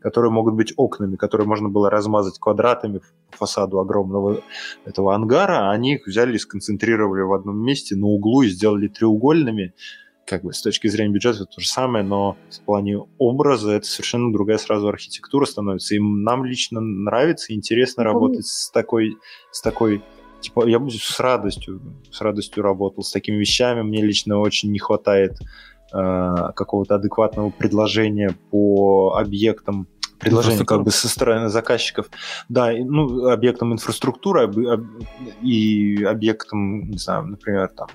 которые могут быть окнами, которые можно было размазать квадратами по фасаду огромного этого ангара, они их взяли и сконцентрировали в одном месте на углу и сделали треугольными. Как бы с точки зрения бюджета то же самое, но в плане образа это совершенно другая сразу архитектура становится. И нам лично нравится, интересно работать с такой, с такой типа, я с радостью, с радостью работал с такими вещами. Мне лично очень не хватает какого-то адекватного предложения по объектам предложения как бы со стороны заказчиков, да, ну, объектам инфраструктуры и объектам, не знаю, например, там,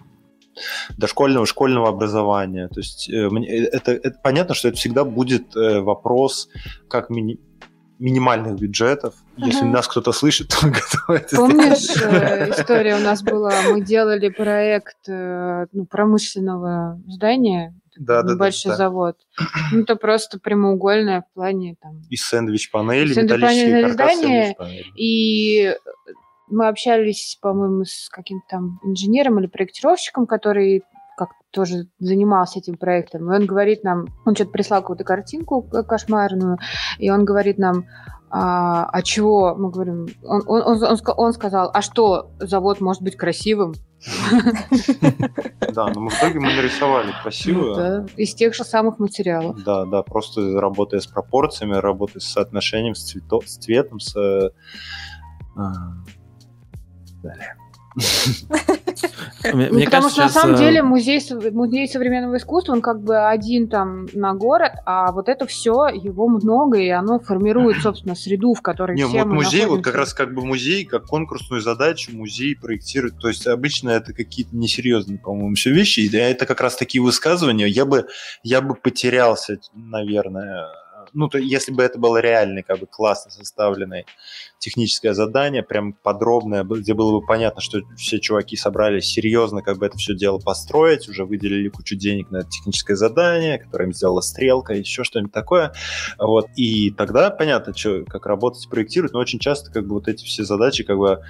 дошкольного, школьного образования. То есть э, это, это понятно, что это всегда будет э, вопрос как мини, минимальных бюджетов. Ага. Если нас кто-то слышит, то готовы Помнишь, история у нас была, мы делали проект ну, промышленного здания, да, небольшой да, да, завод. Ну, это просто прямоугольное в плане там... И сэндвич-панели, сэндвич металлические здания, И мы общались, по-моему, с каким-то там инженером или проектировщиком, который как тоже занимался этим проектом. И он говорит нам, он что-то прислал какую-то картинку кошмарную, и он говорит нам, а, а чего, мы говорим, он, он, он, он, он сказал, а что, завод может быть красивым? Да, но мы в итоге мы нарисовали красиво. Да, из тех же самых материалов. Да, да, просто работая с пропорциями, работая с соотношением, с, цвето, с цветом, с... А, далее. (laughs) Мне, ну, потому кажется, что на самом э, деле музей, музей современного искусства, он как бы один там на город, а вот это все, его много, и оно формирует, собственно, среду, в которой Не, все вот мы музей, находимся. вот как раз как бы музей, как конкурсную задачу музей проектирует. То есть обычно это какие-то несерьезные, по-моему, все вещи. И это как раз такие высказывания. Я бы, я бы потерялся, наверное, ну, то, если бы это было реальный, как бы классно составленное техническое задание, прям подробное, где было бы понятно, что все чуваки собрались серьезно, как бы это все дело построить, уже выделили кучу денег на это техническое задание, которое им сделала стрелка, еще что-нибудь такое, вот, и тогда понятно, что, как работать, проектировать, но очень часто, как бы, вот эти все задачи, как бы,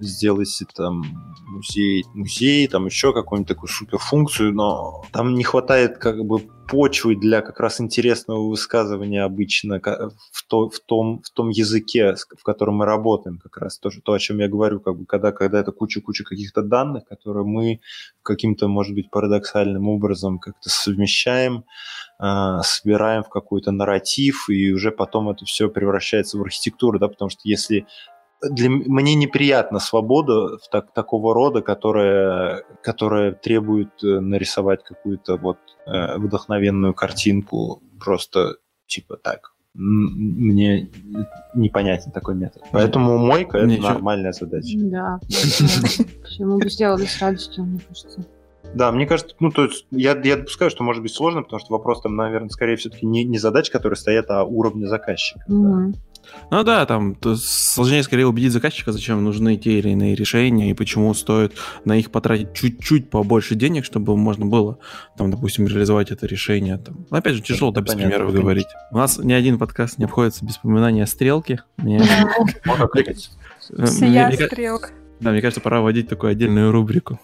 сделайте там музей, музей, там еще какую-нибудь такую суперфункцию, но там не хватает как бы почвы для как раз интересного высказывания обычно в, то, в, том, в том языке, в котором мы работаем, как раз то, то о чем я говорю, как бы, когда, когда это куча-куча каких-то данных, которые мы каким-то, может быть, парадоксальным образом как-то совмещаем, э, собираем в какой-то нарратив, и уже потом это все превращается в архитектуру, да, потому что если для мне неприятна свобода в так, такого рода, которая, которая требует э, нарисовать какую-то вот э, вдохновенную картинку просто типа так. Мне непонятен такой метод. Поэтому мойка это Ничего. нормальная задача. Да. (laughs) Мы бы сделали с радостью, мне кажется. Да, мне кажется, ну, то есть я, я допускаю, что может быть сложно, потому что вопрос там, наверное, скорее все-таки не, не задач, которые стоят, а уровня заказчика. Mm-hmm. Да. Ну да, там сложнее скорее убедить заказчика, зачем нужны те или иные решения и почему стоит на их потратить чуть-чуть побольше денег, чтобы можно было, там, допустим, реализовать это решение. Там. Но опять же, тяжело, да, без примеров говорить. У нас ни один подкаст не обходится без упоминания стрелки. Мне... (laughs) Всея стрелка. Да, мне кажется, пора вводить такую отдельную рубрику.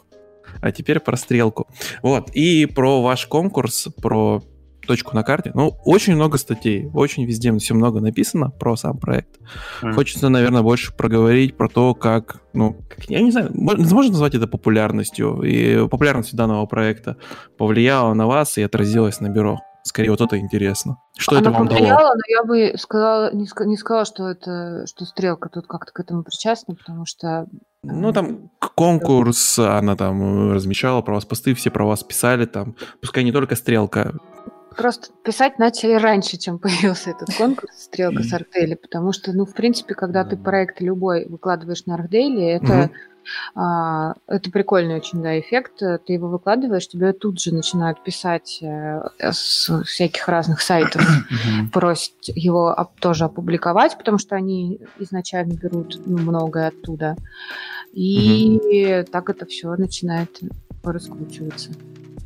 А теперь про стрелку. Вот. И про ваш конкурс, про точку на карте. Ну, очень много статей, очень везде все много написано про сам проект. Mm. Хочется, наверное, больше проговорить про то, как, ну, как, я не знаю, можно назвать это популярностью, и популярностью данного проекта повлияла на вас и отразилась на бюро. Скорее, вот это интересно. Что Она это вам повлияла, дало? но я бы сказала, не, не сказала, что это, что стрелка тут как-то к этому причастна, потому что ну, там конкурс, она там размещала про вас посты, все про вас писали, там, пускай не только стрелка, Просто писать начали раньше, чем (laughs) появился этот (laughs) конкурс «Стрелка с Артели», потому что, ну, в принципе, когда ты проект любой выкладываешь на Архдейле, это, а, это прикольный очень, да, эффект. Ты его выкладываешь, тебе тут же начинают писать э, с всяких разных сайтов, (coughs) просят его тоже опубликовать, потому что они изначально берут ну, многое оттуда. И так это все начинает раскручиваться.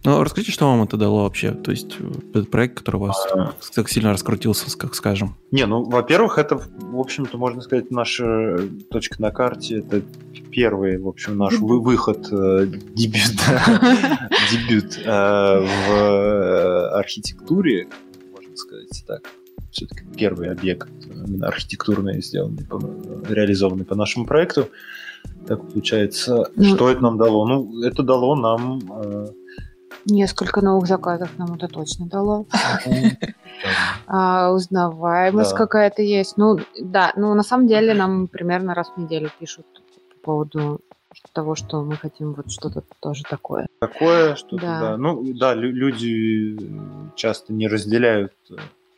Ну, расскажите, что вам это дало вообще? То есть э, этот проект, который у вас а... так сильно раскрутился, как скажем. Не, ну, во-первых, это, в общем-то, можно сказать, наша точка на карте. Это первый, в общем, наш вы выход, э, дебют, (laughs) дебют э, в архитектуре, можно сказать так. Все-таки первый объект именно архитектурный сделанный, реализованный по нашему проекту. Так получается, ну, что это нам дало? Ну, это дало нам Несколько новых заказов нам это точно дало. (laughs) А, узнаваемость какая-то есть. Ну, да, ну на самом деле нам примерно раз в неделю пишут по поводу того, что мы хотим вот что-то тоже такое. Такое, что-то, да. да. Ну, да, люди часто не разделяют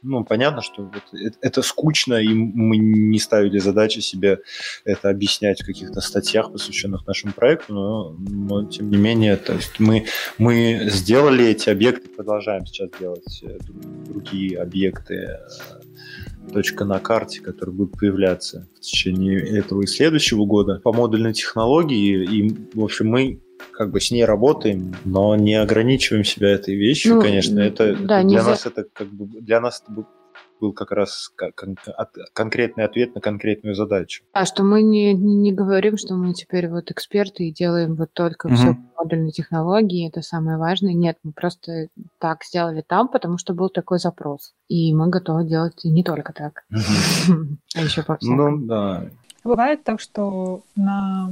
ну, понятно, что это, это скучно, и мы не ставили задачи себе это объяснять в каких-то статьях, посвященных нашему проекту, но, но тем не менее, то есть мы, мы сделали эти объекты, продолжаем сейчас делать э, другие объекты, э, точка на карте, которые будут появляться в течение этого и следующего года по модульной технологии. И, в общем, мы как бы с ней работаем, но не ограничиваем себя этой вещью, ну, конечно. Это, да, это для нельзя... нас это как бы для нас это был как раз кон- конкретный ответ на конкретную задачу. А что мы не, не говорим, что мы теперь вот эксперты и делаем вот только Мгм. все по модульной технологии, это самое важное. Нет, мы просто так сделали там, потому что был такой запрос. И мы готовы делать не только так, (laughs) а еще по Ну да. Бывает так, что на...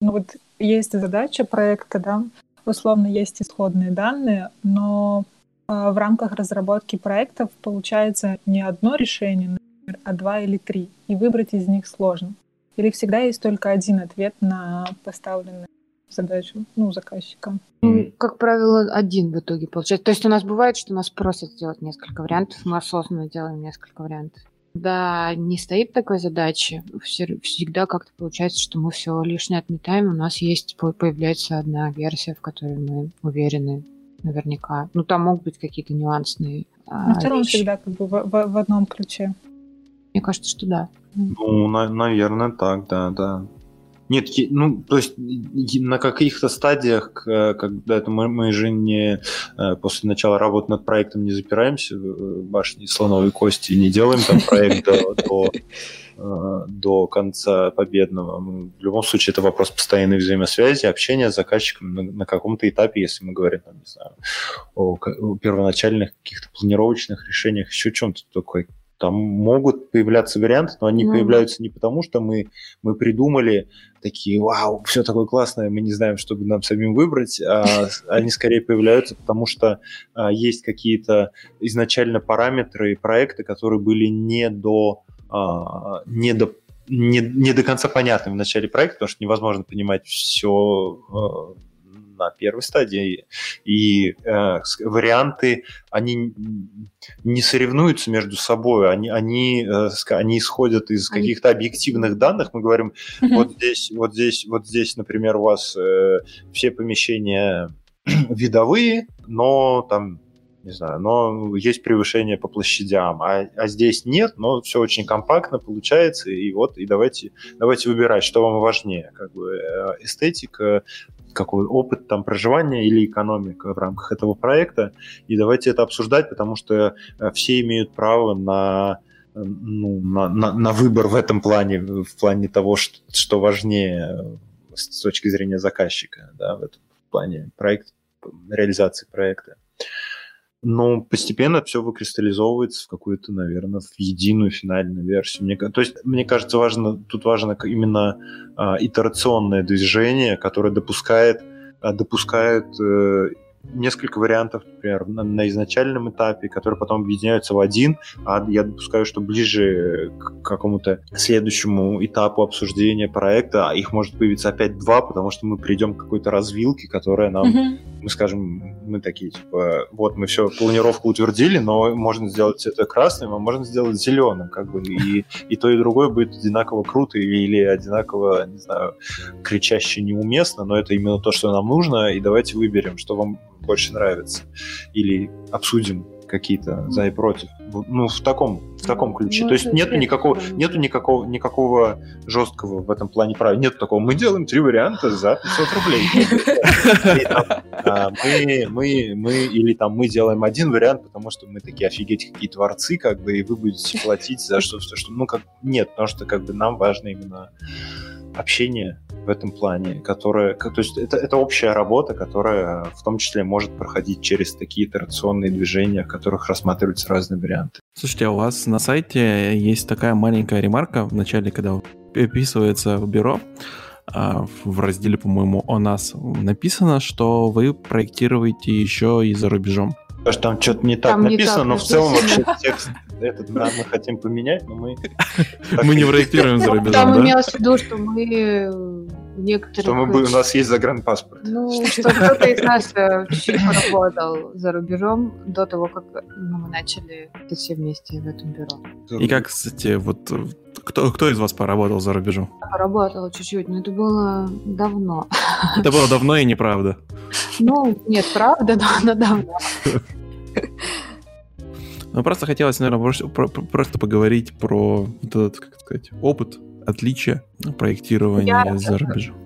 Ну вот есть задача проекта, да, условно есть исходные данные, но а, в рамках разработки проектов получается не одно решение, например, а два или три, и выбрать из них сложно. Или всегда есть только один ответ на поставленную задачу, ну, заказчиком. Ну, как правило, один в итоге получается. То есть у нас бывает, что нас просят сделать несколько вариантов, мы осознанно делаем несколько вариантов. Да, не стоит такой задачи. Все- Всегда как-то получается, что мы все лишнее отметаем. У нас есть, по- появляется одна версия, в которой мы уверены наверняка. Ну, там могут быть какие-то нюансные а, Но в целом вещи. всегда как бы в, в- в одном ключе. Мне кажется, что да. Ну, на- наверное, так, да, да. Нет, ну, то есть на каких-то стадиях, э, когда это мы, мы же не э, после начала работы над проектом не запираемся в э, башне слоновой кости не делаем там проект до, до, конца победного. В любом случае, это вопрос постоянной взаимосвязи, общения с заказчиком на, на каком-то этапе, если мы говорим, там, не знаю, о, первоначальных каких-то планировочных решениях, еще чем-то такой. Там могут появляться варианты, но они Ну. появляются не потому, что мы, мы придумали такие, вау, все такое классное, мы не знаем, что бы нам самим выбрать, а (laughs) они скорее появляются, потому что а, есть какие-то изначально параметры и проекты, которые были не до, а, не до не, не до конца понятны в начале проекта, потому что невозможно понимать все на первой стадии. И э, варианты, они не соревнуются между собой, они, они, э, они исходят из каких-то объективных данных. Мы говорим, вот здесь, вот здесь, вот здесь, например, у вас э, все помещения (clears throat) видовые, но там не знаю, но есть превышение по площадям, а, а здесь нет, но все очень компактно получается, и вот, и давайте, давайте выбирать, что вам важнее, как бы э, эстетика, какой опыт там проживания или экономика в рамках этого проекта, и давайте это обсуждать, потому что э, все имеют право на э, ну, на, на, на выбор в этом плане, в плане того, что, что важнее э, с точки зрения заказчика, да, в этом плане проект, реализации проекта. Но постепенно все выкристаллизовывается в какую-то, наверное, в единую финальную версию. Мне, то есть, мне кажется, важно, тут важно именно а, итерационное движение, которое допускает, а, допускает э, несколько вариантов, например, на, на изначальном этапе, которые потом объединяются в один, а я допускаю, что ближе к какому-то следующему этапу обсуждения проекта а их может появиться опять два, потому что мы придем к какой-то развилке, которая нам Мгм. мы скажем, мы такие, типа, вот мы все, планировку утвердили, но можно сделать это красным, а можно сделать зеленым, как бы, и, и то, и другое будет одинаково круто или, или одинаково, не знаю, кричаще неуместно, но это именно то, что нам нужно, и давайте выберем, что вам больше нравится, или обсудим какие-то за и против. Ну, в таком, в таком ключе. Ну, То есть нету никакого, нету никакого, никакого жесткого в этом плане правила. Нет такого, мы делаем три варианта за 500 рублей. (laughs) А, мы, мы, мы, или там мы делаем один вариант, потому что мы такие офигеть какие творцы, как бы, и вы будете платить за что, что, что- ну, как, нет, потому что, как бы, нам важно именно общение в этом плане, которое, ка- то есть это, это общая работа, которая в том числе может проходить через такие итерационные движения, в которых рассматриваются разные варианты. Слушайте, а у вас на сайте есть такая маленькая ремарка в начале, когда описывается бюро, а, в разделе, по-моему, о нас написано, что вы проектируете еще и за рубежом. Потому что там что-то не так Там не написано, так но в целом вообще текст этот да, мы хотим поменять, но мы... (laughs) Мы не проектируем за рубежом, Там да? имелось в виду, что мы некоторых... Что мы, у нас есть загранпаспорт. Ну, (laughs) что кто-то из нас э, чуть-чуть поработал за рубежом до того, как ну, мы начали все вместе в этом бюро. И как, кстати, вот э, кто, кто из вас поработал за рубежом? Поработала чуть-чуть, но это было давно. (laughs) Это было давно и неправда. Ну, нет, правда, но, но давно. Ну, просто хотелось, наверное, просто, про- про- просто поговорить про вот этот, как сказать, опыт, отличия проектирования Я- за рубежом.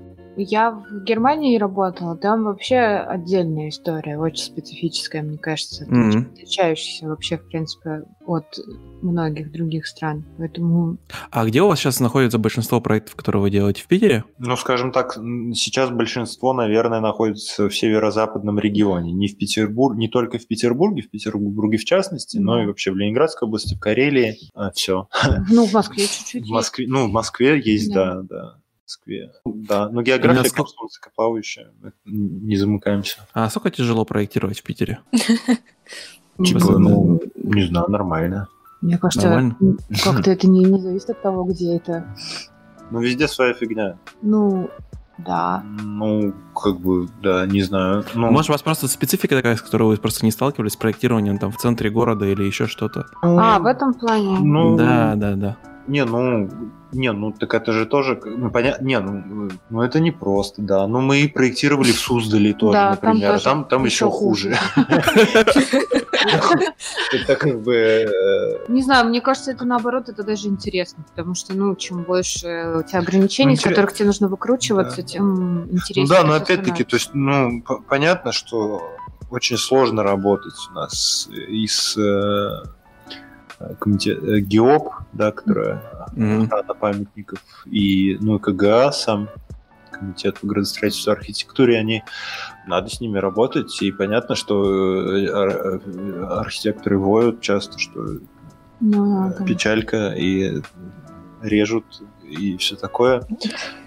Я в Германии работала, там вообще отдельная история, очень специфическая, мне кажется, очень отличающаяся вообще, в принципе, от многих других стран. Поэтому А где у вас сейчас находится большинство проектов, которые вы делаете в Питере? Ну, скажем так, сейчас большинство, наверное, находится в северо-западном регионе. Не в Петербург, не только в Петербурге, в Петербурге в частности, но и вообще в Ленинградской области, в Карелии. все. ну, в Москве чуть-чуть В. Москве, ну, в Москве есть, Да. да, да. Москве. Да, но география Насколько- просто высокоплавающая. Мы Не замыкаемся. А сколько тяжело проектировать в Питере? (laughs) Типа, ну, не знаю, нормально. Мне кажется, (laughs) как-то это не, не зависит от того, где это. Ну, везде своя фигня. Ну, да. Ну, как бы, да, не знаю. Ну, Может, у вас просто специфика такая, с которой вы просто не сталкивались с проектированием там в центре города или еще что-то? А, в этом плане. Ну, Да, да, да. Не, ну, не, ну так это же тоже, ну понятно, не, ну, э, ну это не просто, да. Ну мы и проектировали в Суздале тоже, Да, там например, тоже там, там еще хуже. (laughs) Это как бы, э, Не знаю, мне кажется, это наоборот, это даже интересно, потому что, ну, чем больше у тебя ограничений, из которых тебе нужно выкручиваться, тем интереснее. ну да, но опять-таки, то есть, ну понятно, что очень сложно работать у нас и с э, комите- э, ГИОП, да, которая Мгм. охрана памятников, и, ну, и КГА сам, комитет по градостроительству и архитектуре, они, надо с ними работать, и понятно, что э, ар- э, архитекторы воют часто, что Ну, печалька, и режут, и все такое,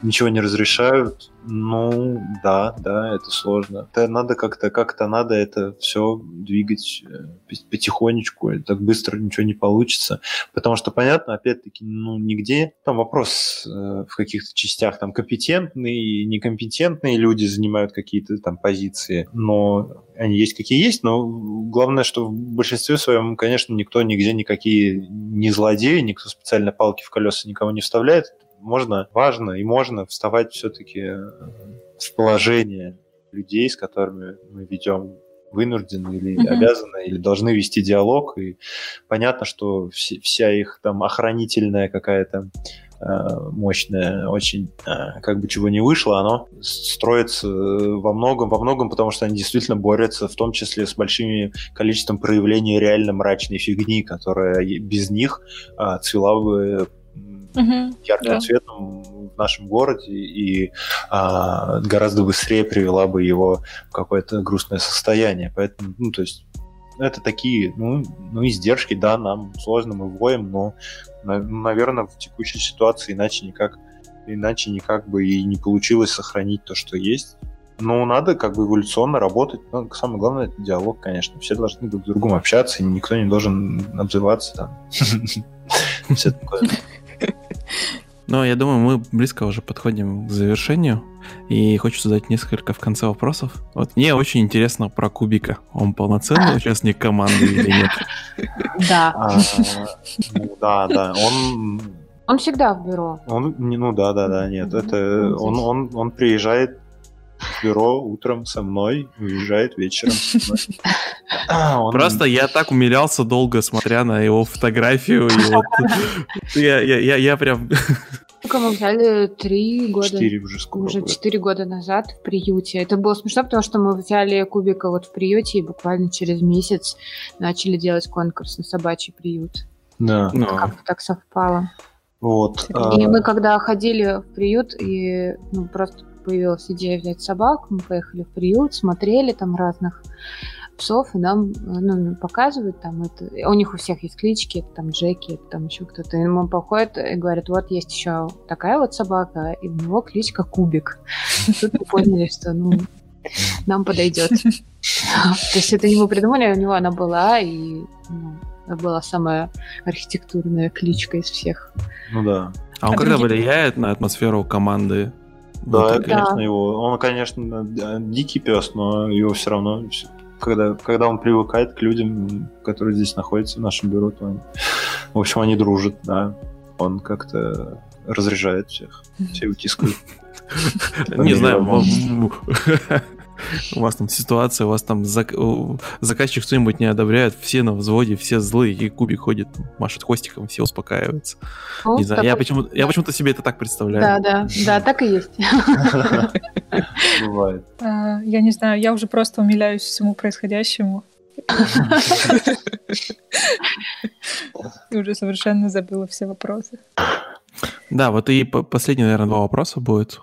ничего не разрешают, ну, да, да, это сложно. Это надо как-то, как-то надо это все двигать э, потихонечку, так быстро ничего не получится, потому что, понятно, опять-таки, ну, нигде, там вопрос э, в каких-то частях, там, компетентные и некомпетентные люди занимают какие-то там позиции, но они есть какие есть, но главное, что в большинстве своем, конечно, никто нигде никакие не злодеи, никто специально палки в колеса никого не вставляет. Можно, важно и можно вставать все-таки в положение людей, с которыми мы ведем вынуждены или Мгм. обязаны, или должны вести диалог. И понятно, что все- вся их там охранительная какая-то э, мощная, очень э, как бы чего не вышло, оно строится э, во многом, во многом, потому что они действительно борются, в том числе с большим количеством проявлений реально мрачной фигни, которая без них а, цвела бы Мгм. ярким Да. цветом в нашем городе и а, гораздо быстрее привела бы его в какое-то грустное состояние. Поэтому, ну, то есть это такие, ну, ну, издержки, да, нам сложно, мы воем, но, наверное, в текущей ситуации иначе никак, иначе никак бы и не получилось сохранить то, что есть. Ну, надо как бы эволюционно работать. Ну, самое главное, это диалог, конечно. Все должны друг с другом общаться, и никто не должен обзываться там. (laughs) Все такое. Ну, я думаю, мы близко уже подходим к завершению. И хочу задать несколько в конце вопросов. Вот мне очень интересно про Кубика. Он полноценный участник команды или нет? Да. А, ну, да, да. Он, Он всегда в бюро. он, не- ну да, да, да, нет, это он, он, он приезжает в бюро утром со мной, уезжает вечером. (laughs) А, Просто я так умилялся долго, смотря на его фотографию. (laughs) Я, я, я, я прям... Сколько мы взяли? Три года. четыре уже скоро. Уже четыре года назад в приюте. Это было смешно, потому что мы взяли Кубика вот в приюте и буквально через месяц начали делать конкурс на собачий приют. Да. Ну, Как так совпало. Вот. а, И мы когда ходили в приют, и ну, просто появилась идея взять собак, мы поехали в приют, смотрели там разных псов, и нам ну, показывают там это. У них у всех есть клички, это там Джеки, это там еще кто-то. И он походит и говорит, вот есть еще такая вот собака, и у него кличка Кубик. Тут мы поняли, что ну нам подойдет. То есть это не мы придумали, у него она была, и ну, это была самая архитектурная кличка из всех. Ну да. а он А когда другие- влияет на атмосферу команды? Да, Вот, конечно, Да. его. Он, конечно, дикий пес, но его все равно, когда, когда он привыкает к людям, которые здесь находятся в нашем бюро, то он- в общем, они дружат, да. Он как-то разряжает всех, (laughs) все утискают. Не знаю, у вас там ситуация, у вас там зак... заказчик что-нибудь не одобряет, все на взводе, все злые, и кубик ходит, машет хвостиком, все успокаиваются. Ну, не знаю, я почему-то, я почему-то себе это так представляю. Да, да, да, так и есть. Бывает. (laughs) А, я не знаю, я уже просто умиляюсь всему происходящему. И (laughs) (laughs) уже совершенно забыла все вопросы. Да, вот и последние, наверное, два вопроса будет.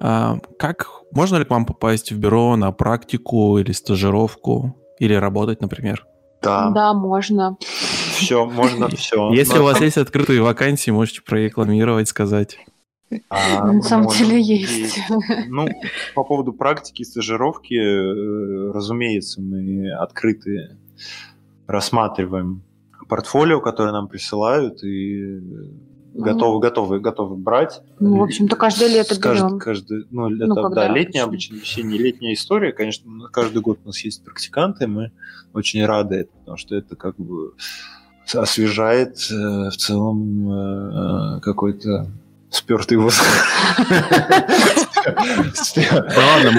А, как можно ли к вам попасть в бюро на практику или стажировку или работать, например? Да. Да, можно. Все, можно (laughs) все. Если у вас есть открытые вакансии, можете прорекламировать, сказать. А, На самом деле есть. (laughs) Ну, по поводу практики, стажировки, э, разумеется, мы открыты рассматриваем портфолио, которое нам присылают, и готовы, готовы, готовы брать. Ну, в общем-то, каждое лето берем. Каждый, каждый, ну, это, ну, да, летняя обычно, весенняя, летняя история. Конечно, каждый год у нас есть практиканты, мы очень рады, потому что это как бы освежает э, в целом э, какой-то спертый воздух. Ладно,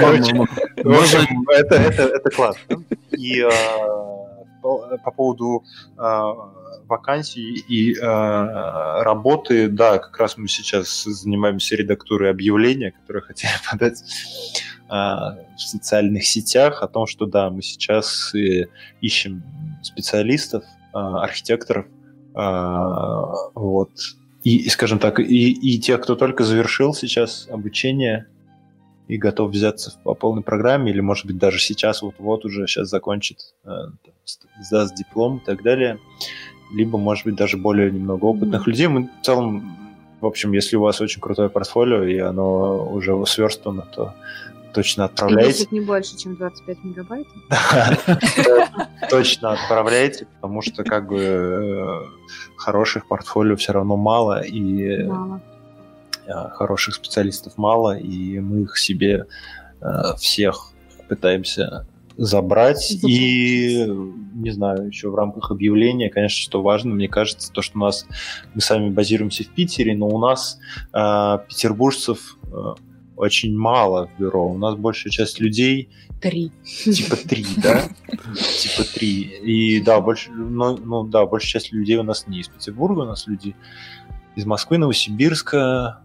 Это классно. И э, по поводу вакансий и э, работы, да, как раз мы сейчас занимаемся редактурой объявления, которые хотели (laughs) подать э, в социальных сетях о том, что да, мы сейчас э, ищем специалистов, э, архитекторов, э, вот, и, и, скажем так, и, и тех, кто только завершил сейчас обучение и готов взяться по полной программе, или, может быть, даже сейчас, вот-вот уже сейчас закончит, э, сдаст диплом и так далее либо, может быть, даже более немного опытных mm-hmm. людей. Мы в целом, в общем, если у вас очень крутое портфолио, и оно уже сверстано, то точно отправляйте. И не больше, чем 25 мегабайт? (laughs) Точно отправляйте, потому что как бы э, хороших портфолио все равно мало, и э, хороших специалистов мало, и мы их себе э, всех пытаемся забрать. И, не знаю, еще в рамках объявления, конечно, что важно, мне кажется, то, что у нас, мы сами базируемся в Питере, но у нас э, петербуржцев э, очень мало в бюро. У нас большая часть людей... Три. Типа три, да? Типа три. И да, больше, ну, ну да, большая часть людей у нас не из Петербурга, у нас люди из Москвы, Новосибирска,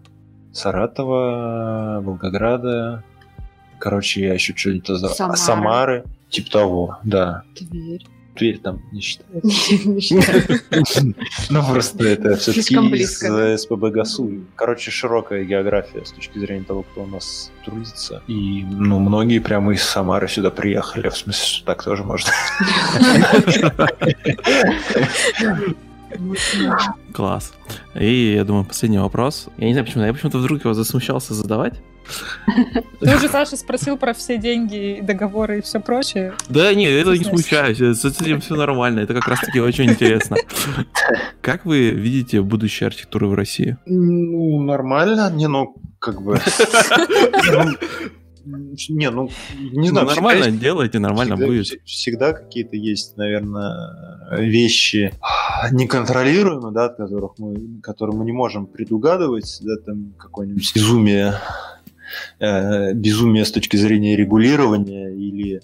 Саратова, Волгограда, Короче, я еще что-нибудь... Самары. Самары. Типа того, да. Тверь. Тверь там не считается. (laughs) Ну, просто это все-таки из СПБ ГАСУ. Короче, широкая география с точки зрения того, кто у нас трудится. И, ну, многие прямо из Самары сюда приехали. В смысле, что так тоже можно. Класс. И, я думаю, последний вопрос. Я не знаю, почему, я почему-то вдруг его засмущался задавать. Ты уже, Саша, спросил про все деньги, договоры и все прочее. Да не, это не смущаюсь, с этим все нормально, это как раз-таки очень интересно. Как вы видите будущее архитектуры в России? Ну, нормально, не, ну, как бы... Не, ну, не знаю. Ну, нормально есть, делайте, нормально всегда, будет. Всегда какие-то есть, наверное, вещи неконтролируемые, да, от которых мы, которые мы не можем предугадывать, да, там какое-нибудь безумие, э, безумие с точки зрения регулирования или э,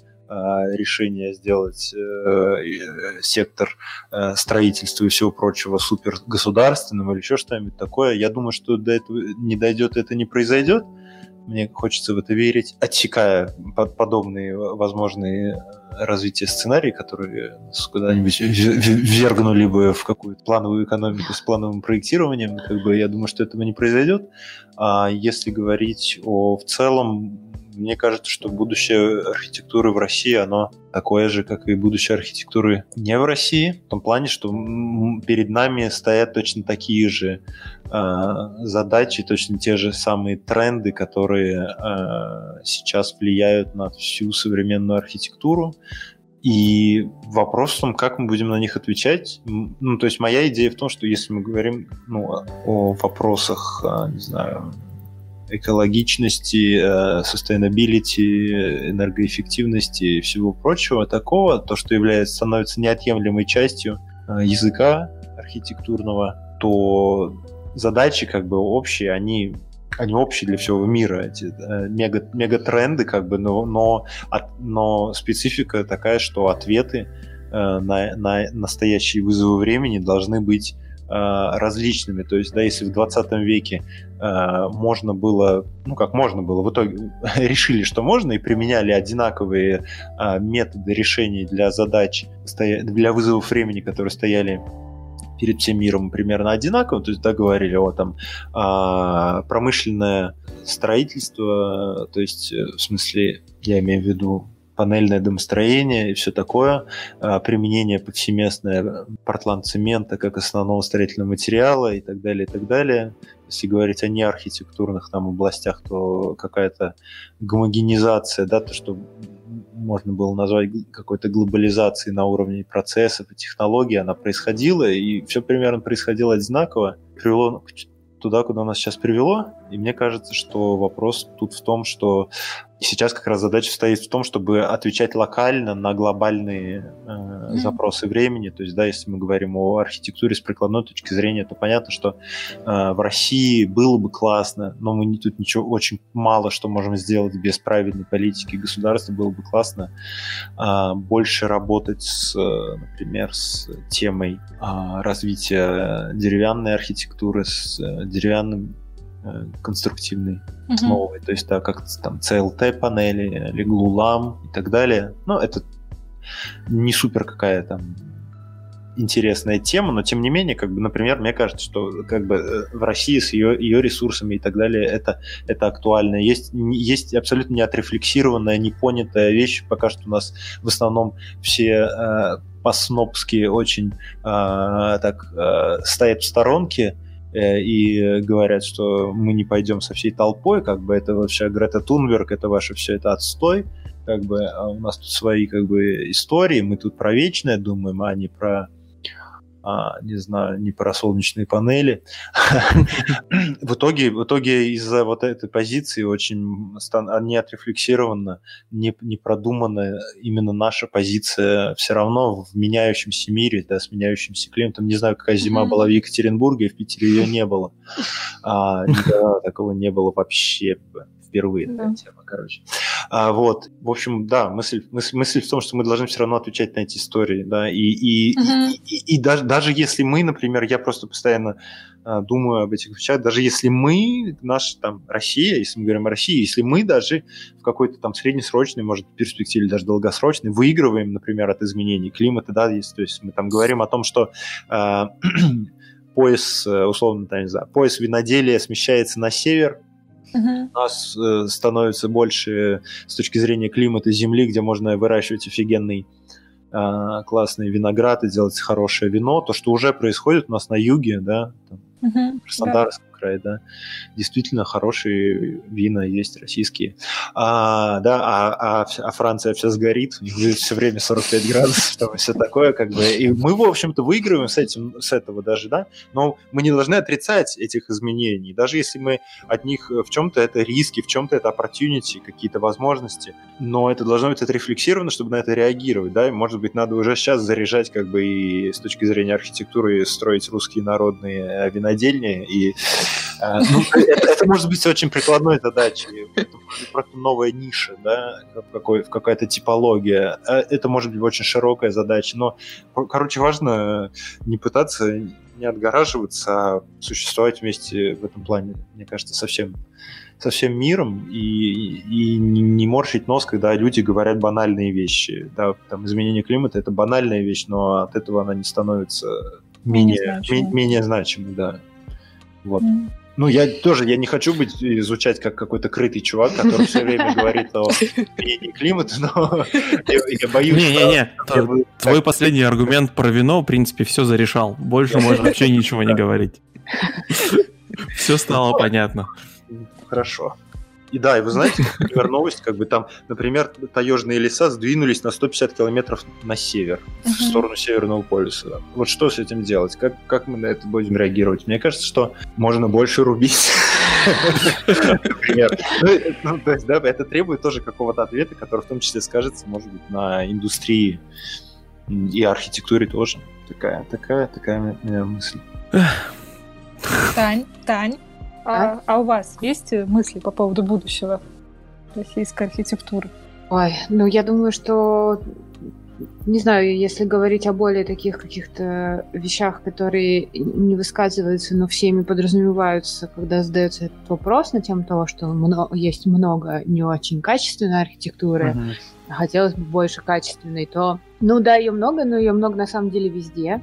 решение сделать э, сектор э, строительства и всего прочего супер государственным или еще что-нибудь такое. Я думаю, что до этого не дойдет, это не произойдет мне хочется в это верить, отсекая подобные возможные развития сценарии, которые нас куда-нибудь ввергнули бы в какую-то плановую экономику с плановым проектированием, как бы я думаю, что этого не произойдет. А если говорить о в целом мне кажется, что будущее архитектуры в России, оно такое же, как и будущее архитектуры не в России, в том плане, что перед нами стоят точно такие же э, задачи, точно те же самые тренды, которые э, сейчас влияют на всю современную архитектуру. И вопрос в том, как мы будем на них отвечать. Ну, то есть моя идея в том, что если мы говорим ну, о вопросах, а, не знаю, экологичности, э, sustainability, энергоэффективности и всего прочего такого, то, что является, становится неотъемлемой частью э, языка архитектурного, то задачи как бы общие, они они общие для всего мира, эти э, мега, мегатренды, как бы, но, но, от, но специфика такая, что ответы э, на, на настоящие вызовы времени должны быть различными. То есть, да, если в 20 веке э, можно было, ну как можно было, в итоге (laughs) решили, что можно, и применяли одинаковые э, методы решения для задач, для вызовов времени, которые стояли перед всем миром примерно одинаково, то есть да, говорили о там а, промышленное строительство, то есть э, в смысле я имею в виду панельное домостроение и все такое, а, применение повсеместное портланд-цемента как основного строительного материала и так далее, и так далее. Если говорить о неархитектурных там областях, то какая-то гомогенизация, да, то, что можно было назвать какой-то глобализацией на уровне процессов и технологий, она происходила, и все примерно происходило одинаково, привело туда, куда нас сейчас привело. И мне кажется, что вопрос тут в том, что сейчас как раз задача стоит в том, чтобы отвечать локально на глобальные э, mm-hmm. запросы времени. То есть, да, если мы говорим о архитектуре с прикладной точки зрения, то понятно, что э, в России было бы классно, но мы не, тут ничего очень мало что можем сделать без правильной политики государства. Было бы классно э, больше работать с, например, с темой э, развития деревянной архитектуры, с э, деревянным Э, конструктивный, uh-huh. новый, то есть да, как там CLT панели, или GluLam и так далее. Ну, это не супер какая там интересная тема, но тем не менее, как бы, например, мне кажется, что как бы э, в России с ее, ее ресурсами и так далее это, это актуально. Есть, есть абсолютно неотрефлексированная, непонятая вещь, пока что у нас в основном все э, по-снопски очень э, так э, стоят в сторонке, и говорят, что мы не пойдем со всей толпой, как бы это вообще Грета Тунберг, это ваше все это отстой, как бы а у нас тут свои как бы истории, мы тут про вечное думаем, а не про а, не знаю, не про солнечные панели. (laughs) в, итоге, в итоге из-за вот этой позиции очень не отрефлексирована, не, не продумана именно наша позиция все равно в меняющемся мире, да, с меняющимся климатом. Не знаю, какая зима была в Екатеринбурге, в Питере ее не было. (laughs) А, никогда такого не было вообще впервые да. такая тема, короче. А, вот, в общем, да, мысль, мысль, мысль в том, что мы должны все равно отвечать на эти истории, да, и, и, uh-huh. и, и, и даже, даже если мы, например, я просто постоянно а, думаю об этих вещах, даже если мы, наша там Россия, если мы говорим о России, если мы даже в какой-то там среднесрочной, может, перспективе, даже долгосрочной, выигрываем, например, от изменений климата, да, если, то есть мы там говорим о том, что (clears throat) э, пояс, условно, там, не знаю, пояс виноделия смещается на север, Uh-huh. У нас э, становится больше с точки зрения климата земли, где можно выращивать офигенный э, классный виноград и делать хорошее вино. То, что уже происходит у нас на юге, да, там, uh-huh. Краснодарск, край, да, действительно хорошие вина есть российские. А, да, а, а, а Франция вся сгорит, у них все время 45 градусов, там все такое, как бы. И мы, в общем-то, выигрываем с этим, с этого даже, да, но мы не должны отрицать этих изменений, даже если мы от них в чем-то это риски, в чем-то это opportunity, какие-то возможности, но это должно быть отрефлексировано, чтобы на это реагировать, да, и, может быть, надо уже сейчас заряжать, как бы, и с точки зрения архитектуры строить русские народные винодельни и Э, (laughs) ну, это, это может быть очень прикладной задачей. Это просто новая ниша, да, какой, какая-то типология. Э, это может быть очень широкая задача, но, короче, важно не пытаться не отгораживаться, а существовать вместе в этом плане, мне кажется, совсем со всем миром и, и не морщить нос, когда люди говорят банальные вещи. Да, там изменение климата это банальная вещь, но от этого она не становится менее, менее, менее значимой, да. Вот. Mm. Ну, я тоже, я не хочу быть изучать как какой-то крытый чувак, который все время говорит о изменении климата, но я, боюсь, Не-не-не, твой последний аргумент про вино, в принципе, все зарешал. Больше можно вообще ничего не говорить. (laughs) Все стало понятно. Хорошо. И да, и вы знаете, например, (laughs) новость, как бы там, например, таежные леса сдвинулись на 150 километров на север, uh-huh. в сторону Северного полюса. Вот что с этим делать? Как, как мы на это будем реагировать? Мне кажется, что можно больше рубить. (laughs) Например. Ну, ну, то есть, да, это требует тоже какого-то ответа, который в том числе скажется, может быть, на индустрии и архитектуре тоже. Такая, такая, такая меня мысль. Тань, Тань, а, а у вас есть мысли по поводу будущего российской архитектуры? Ой, ну я думаю, что не знаю, если говорить о более таких каких-то вещах, которые не высказываются, но всеми подразумеваются, когда задается этот вопрос на тему того, что много, есть много не очень качественной архитектуры, uh-huh. Хотелось бы больше качественной, то, ну да, ее много, но ее много на самом деле везде.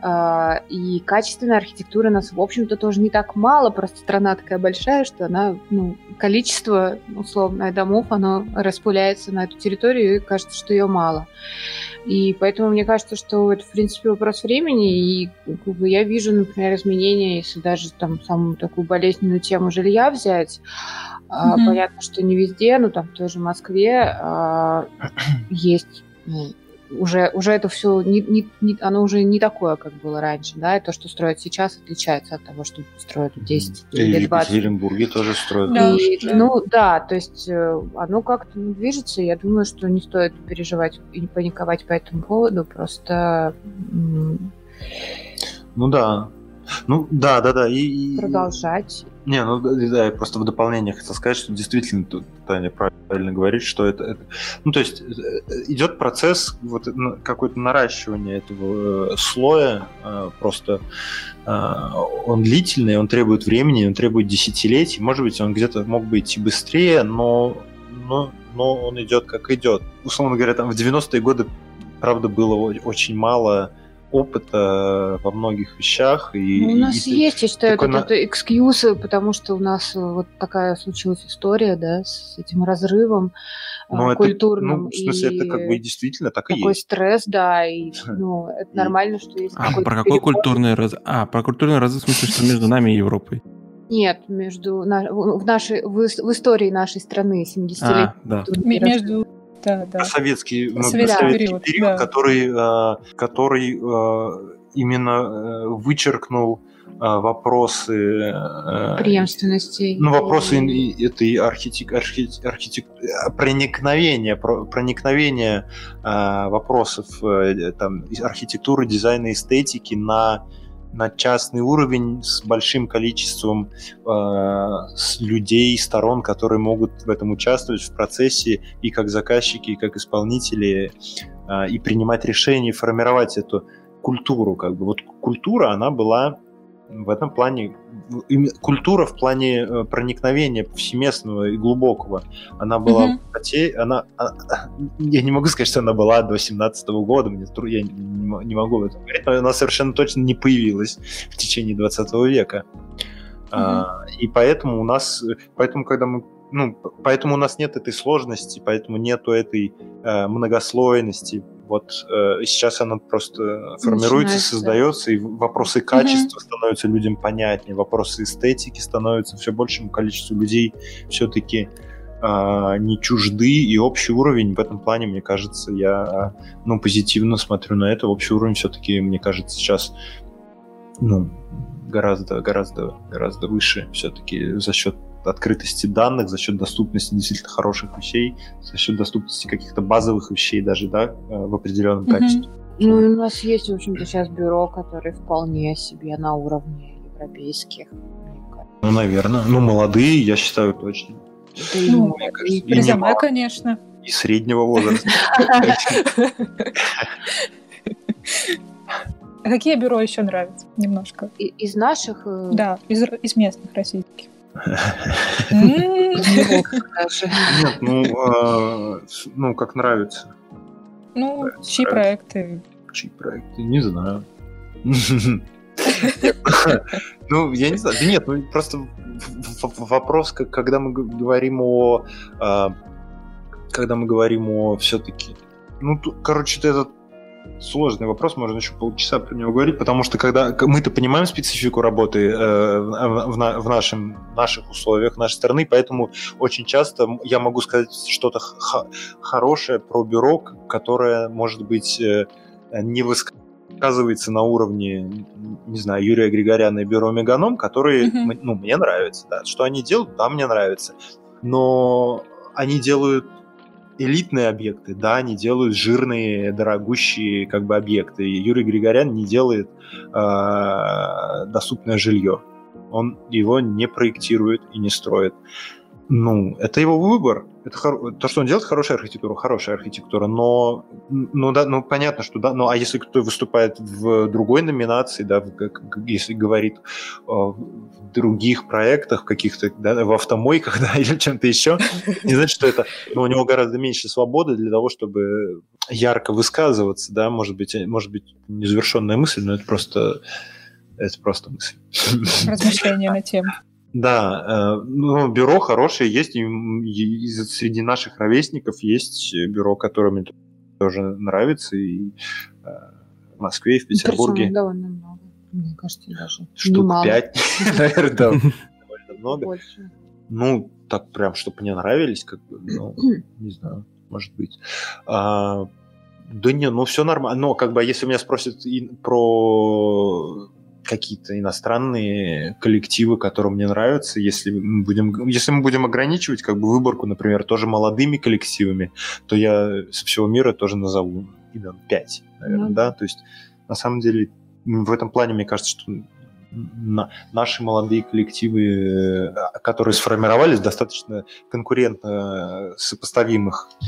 А, и качественная архитектура нас, в общем-то, тоже не так мало, просто страна такая большая, что она, ну, количество, условно, домов, оно распыляется на эту территорию, и кажется, что ее мало. И поэтому мне кажется, что это, в принципе, вопрос времени, и как бы, я вижу, например, изменения, если даже там самую такую болезненную тему жилья взять, mm-hmm. понятно, что не везде, но там в той же Москве а, (clears throat) есть ну, уже, уже это все, не, не, не, оно уже не такое, как было раньше, да, и то, что строят сейчас, отличается от того, что строят 10 и или 20. в Екатеринбурге тоже строят. Да, и, да. Ну да, то есть э, оно как-то движется, я думаю, что не стоит переживать и не паниковать по этому поводу, просто... Ну да, ну, да, да, да. И, Продолжать. Не, ну да, я просто в дополнение хотел сказать, что действительно тут Таня правильно говорит, что это, это ну то есть э, идет процесс вот какое-то наращивание этого э, слоя, э, просто он длительный, он требует времени, он требует десятилетий, может быть, он где-то мог бы идти быстрее, но, но, но он идет как идет. Условно говоря, там в 90-е годы, правда, было очень мало опыта во многих вещах. И, ну, у нас и, есть, я считаю, такой... это экскьюзы, потому что у нас э, вот такая случилась история, да, с этим разрывом э, ну, культурным. Это, ну, в смысле, и это как бы действительно так и есть. Такой стресс, да, (laughs) и ну, это нормально, что есть А, про какой культурный разрыв? А, про культурный разрыв, в смысле, что между нами и Европой? Нет, между в нашей в, в истории нашей страны 70 а, лет. Да. Между да, да. советский, советский, советский период, период да. который, э, который э, именно э, вычеркнул вопросы преемственности ну вопросы и... этой архитек, архитек, архитек, проникновения проникновения вопросов там архитектуры дизайна эстетики на на частный уровень с большим количеством э, людей, сторон, которые могут в этом участвовать в процессе и как заказчики, и как исполнители, э, и принимать решения, формировать эту культуру. Как бы. Вот культура, она была в этом плане культура в плане э, проникновения повсеместного и глубокого, она была mm-hmm. она, а, (clears throat) я не могу сказать, что она была до 17 года, мне, я не могу об этом говорить, но она совершенно точно не появилась в течение 20 века. Mm-hmm. А, и поэтому у нас, поэтому когда мы ну, поэтому у нас нет этой сложности, поэтому нету этой э, многослойности, вот э, сейчас она просто формируется, Начинается. создается, и вопросы качества угу. становятся людям понятнее, вопросы эстетики становятся все большему количеству людей все-таки э, не чужды, и общий уровень в этом плане, мне кажется, я ну, позитивно смотрю на это. Общий уровень все-таки, мне кажется, сейчас ну, гораздо, гораздо, гораздо выше все-таки за счет открытости данных, за счет доступности действительно хороших вещей, за счет доступности каких-то базовых вещей даже, да, э, в определенном mm-hmm. качестве. Ну, у нас есть, в общем-то, сейчас бюро, которые вполне себе на уровне европейских. Ну, наверное. Ну, молодые, я считаю, точно. Ну, и резюме, конечно. И среднего возраста. А какие бюро еще нравятся? Немножко. Из наших? Э, да, из, из местных российских. (laughs) Нет, ну, а, ну, как нравится. Ну, чьи проекты? Чьи проекты? Не знаю. (laughs) Ну, я не знаю. Да нет, ну просто вопрос, когда мы говорим о... А, когда мы говорим о все-таки... Ну, короче, этот сложный вопрос, можно еще полчаса про него говорить, потому что когда мы-то понимаем специфику работы э, в, в, в нашем, наших условиях, нашей страны, поэтому очень часто я могу сказать что-то хорошее про бюро, которое, может быть, э, не высказывается на уровне, не знаю, Юрия Григоряна и бюро Меганом, которые, mm-hmm. ну, мне нравятся, да. Что они делают, да, мне нравится. Но они делают элитные объекты, да, они делают жирные, дорогущие как бы объекты. Юрий Григорян не делает э, доступное жилье. Он его не проектирует и не строит. Ну, это его выбор. Это хор... То, что он делает, хорошая архитектура, хорошая архитектура, но, ну, да, ну, понятно, что да, ну, а если кто выступает в другой номинации, да, как, если говорит о других проектах каких-то, да, в автомойках, (laughs) да, или чем-то еще, не значит, что это, ну, у него гораздо меньше свободы для того, чтобы ярко высказываться, да, может быть, может быть, незавершенная мысль, но это просто, это просто мысль. Размышления на тему. Да, э, ну, бюро хорошее есть, и, среди наших ровесников есть бюро, которое мне тоже нравится, и э, в Москве, и в Петербурге. Причем довольно много, мне кажется, даже. Штук Немало. пять, (laughs) наверное, да, довольно много. Больше. Ну, так прям, чтобы мне нравились, как бы, ну, (clears throat) не знаю, может быть. А, да не, ну все нормально. Но как бы если меня спросят и про какие-то иностранные коллективы, которые мне нравятся, если мы будем, если мы будем ограничивать как бы выборку, например, тоже молодыми коллективами, то я со всего мира тоже назову имен 5, наверное, Ну. да, то есть на самом деле в этом плане мне кажется, что на- наши молодые коллективы, э, которые сформировались достаточно конкурентно сопоставимых э,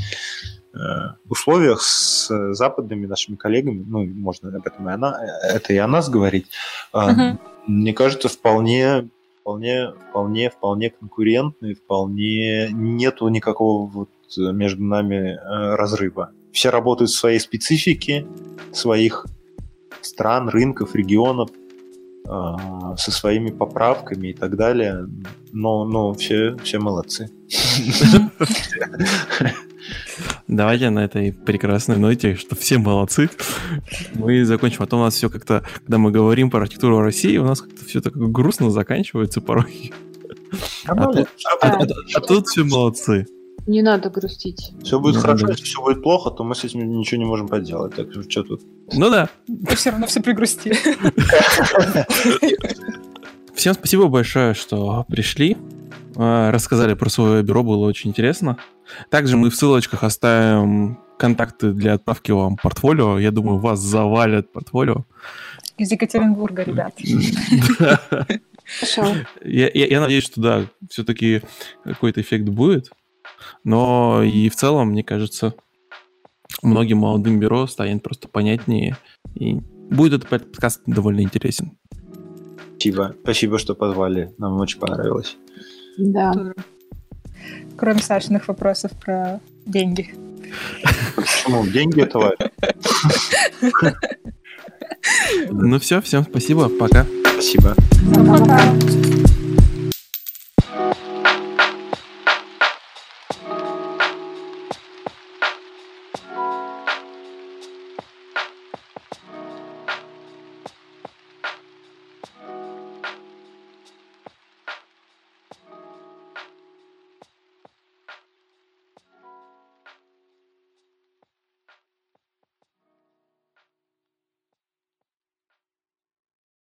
условиях с западными нашими коллегами, ну, можно об этом и она, это и о нас говорить, а, Мгм. мне кажется, вполне, вполне, вполне, вполне конкурентные, вполне нету никакого вот между нами э, разрыва. Все работают в своей специфике, своих стран, рынков, регионов, э, со своими поправками и так далее. Но, но все, все молодцы. (laughs) Давайте на этой прекрасной ноте, что все молодцы, мы закончим. А то у нас все как-то, когда мы говорим про архитектуру России, у нас как-то все так грустно заканчивается порой. А тут, а- а- а тут все молодцы. Не надо грустить. Все будет Ну, хорошо, да. если все будет плохо, то мы с этим ничего не можем поделать. Так что что тут? Ну да. Мы все равно все пригрустили. Всем спасибо большое, что пришли. Рассказали про свое бюро, было очень интересно. Также мы в ссылочках оставим контакты для отправки вам портфолио. Я думаю, вас завалят портфолио. Из Екатеринбурга, ребят. (laughs) Я надеюсь, что да, все-таки какой-то эффект будет. Но и в целом, мне кажется, многим молодым бюро станет просто понятнее. И будет этот подкаст довольно интересен. Спасибо. Спасибо, что позвали. Нам очень понравилось. Да. Кроме Сашиных вопросов про деньги. Почему? Деньги это Ну все, всем спасибо, пока. Спасибо. Пока.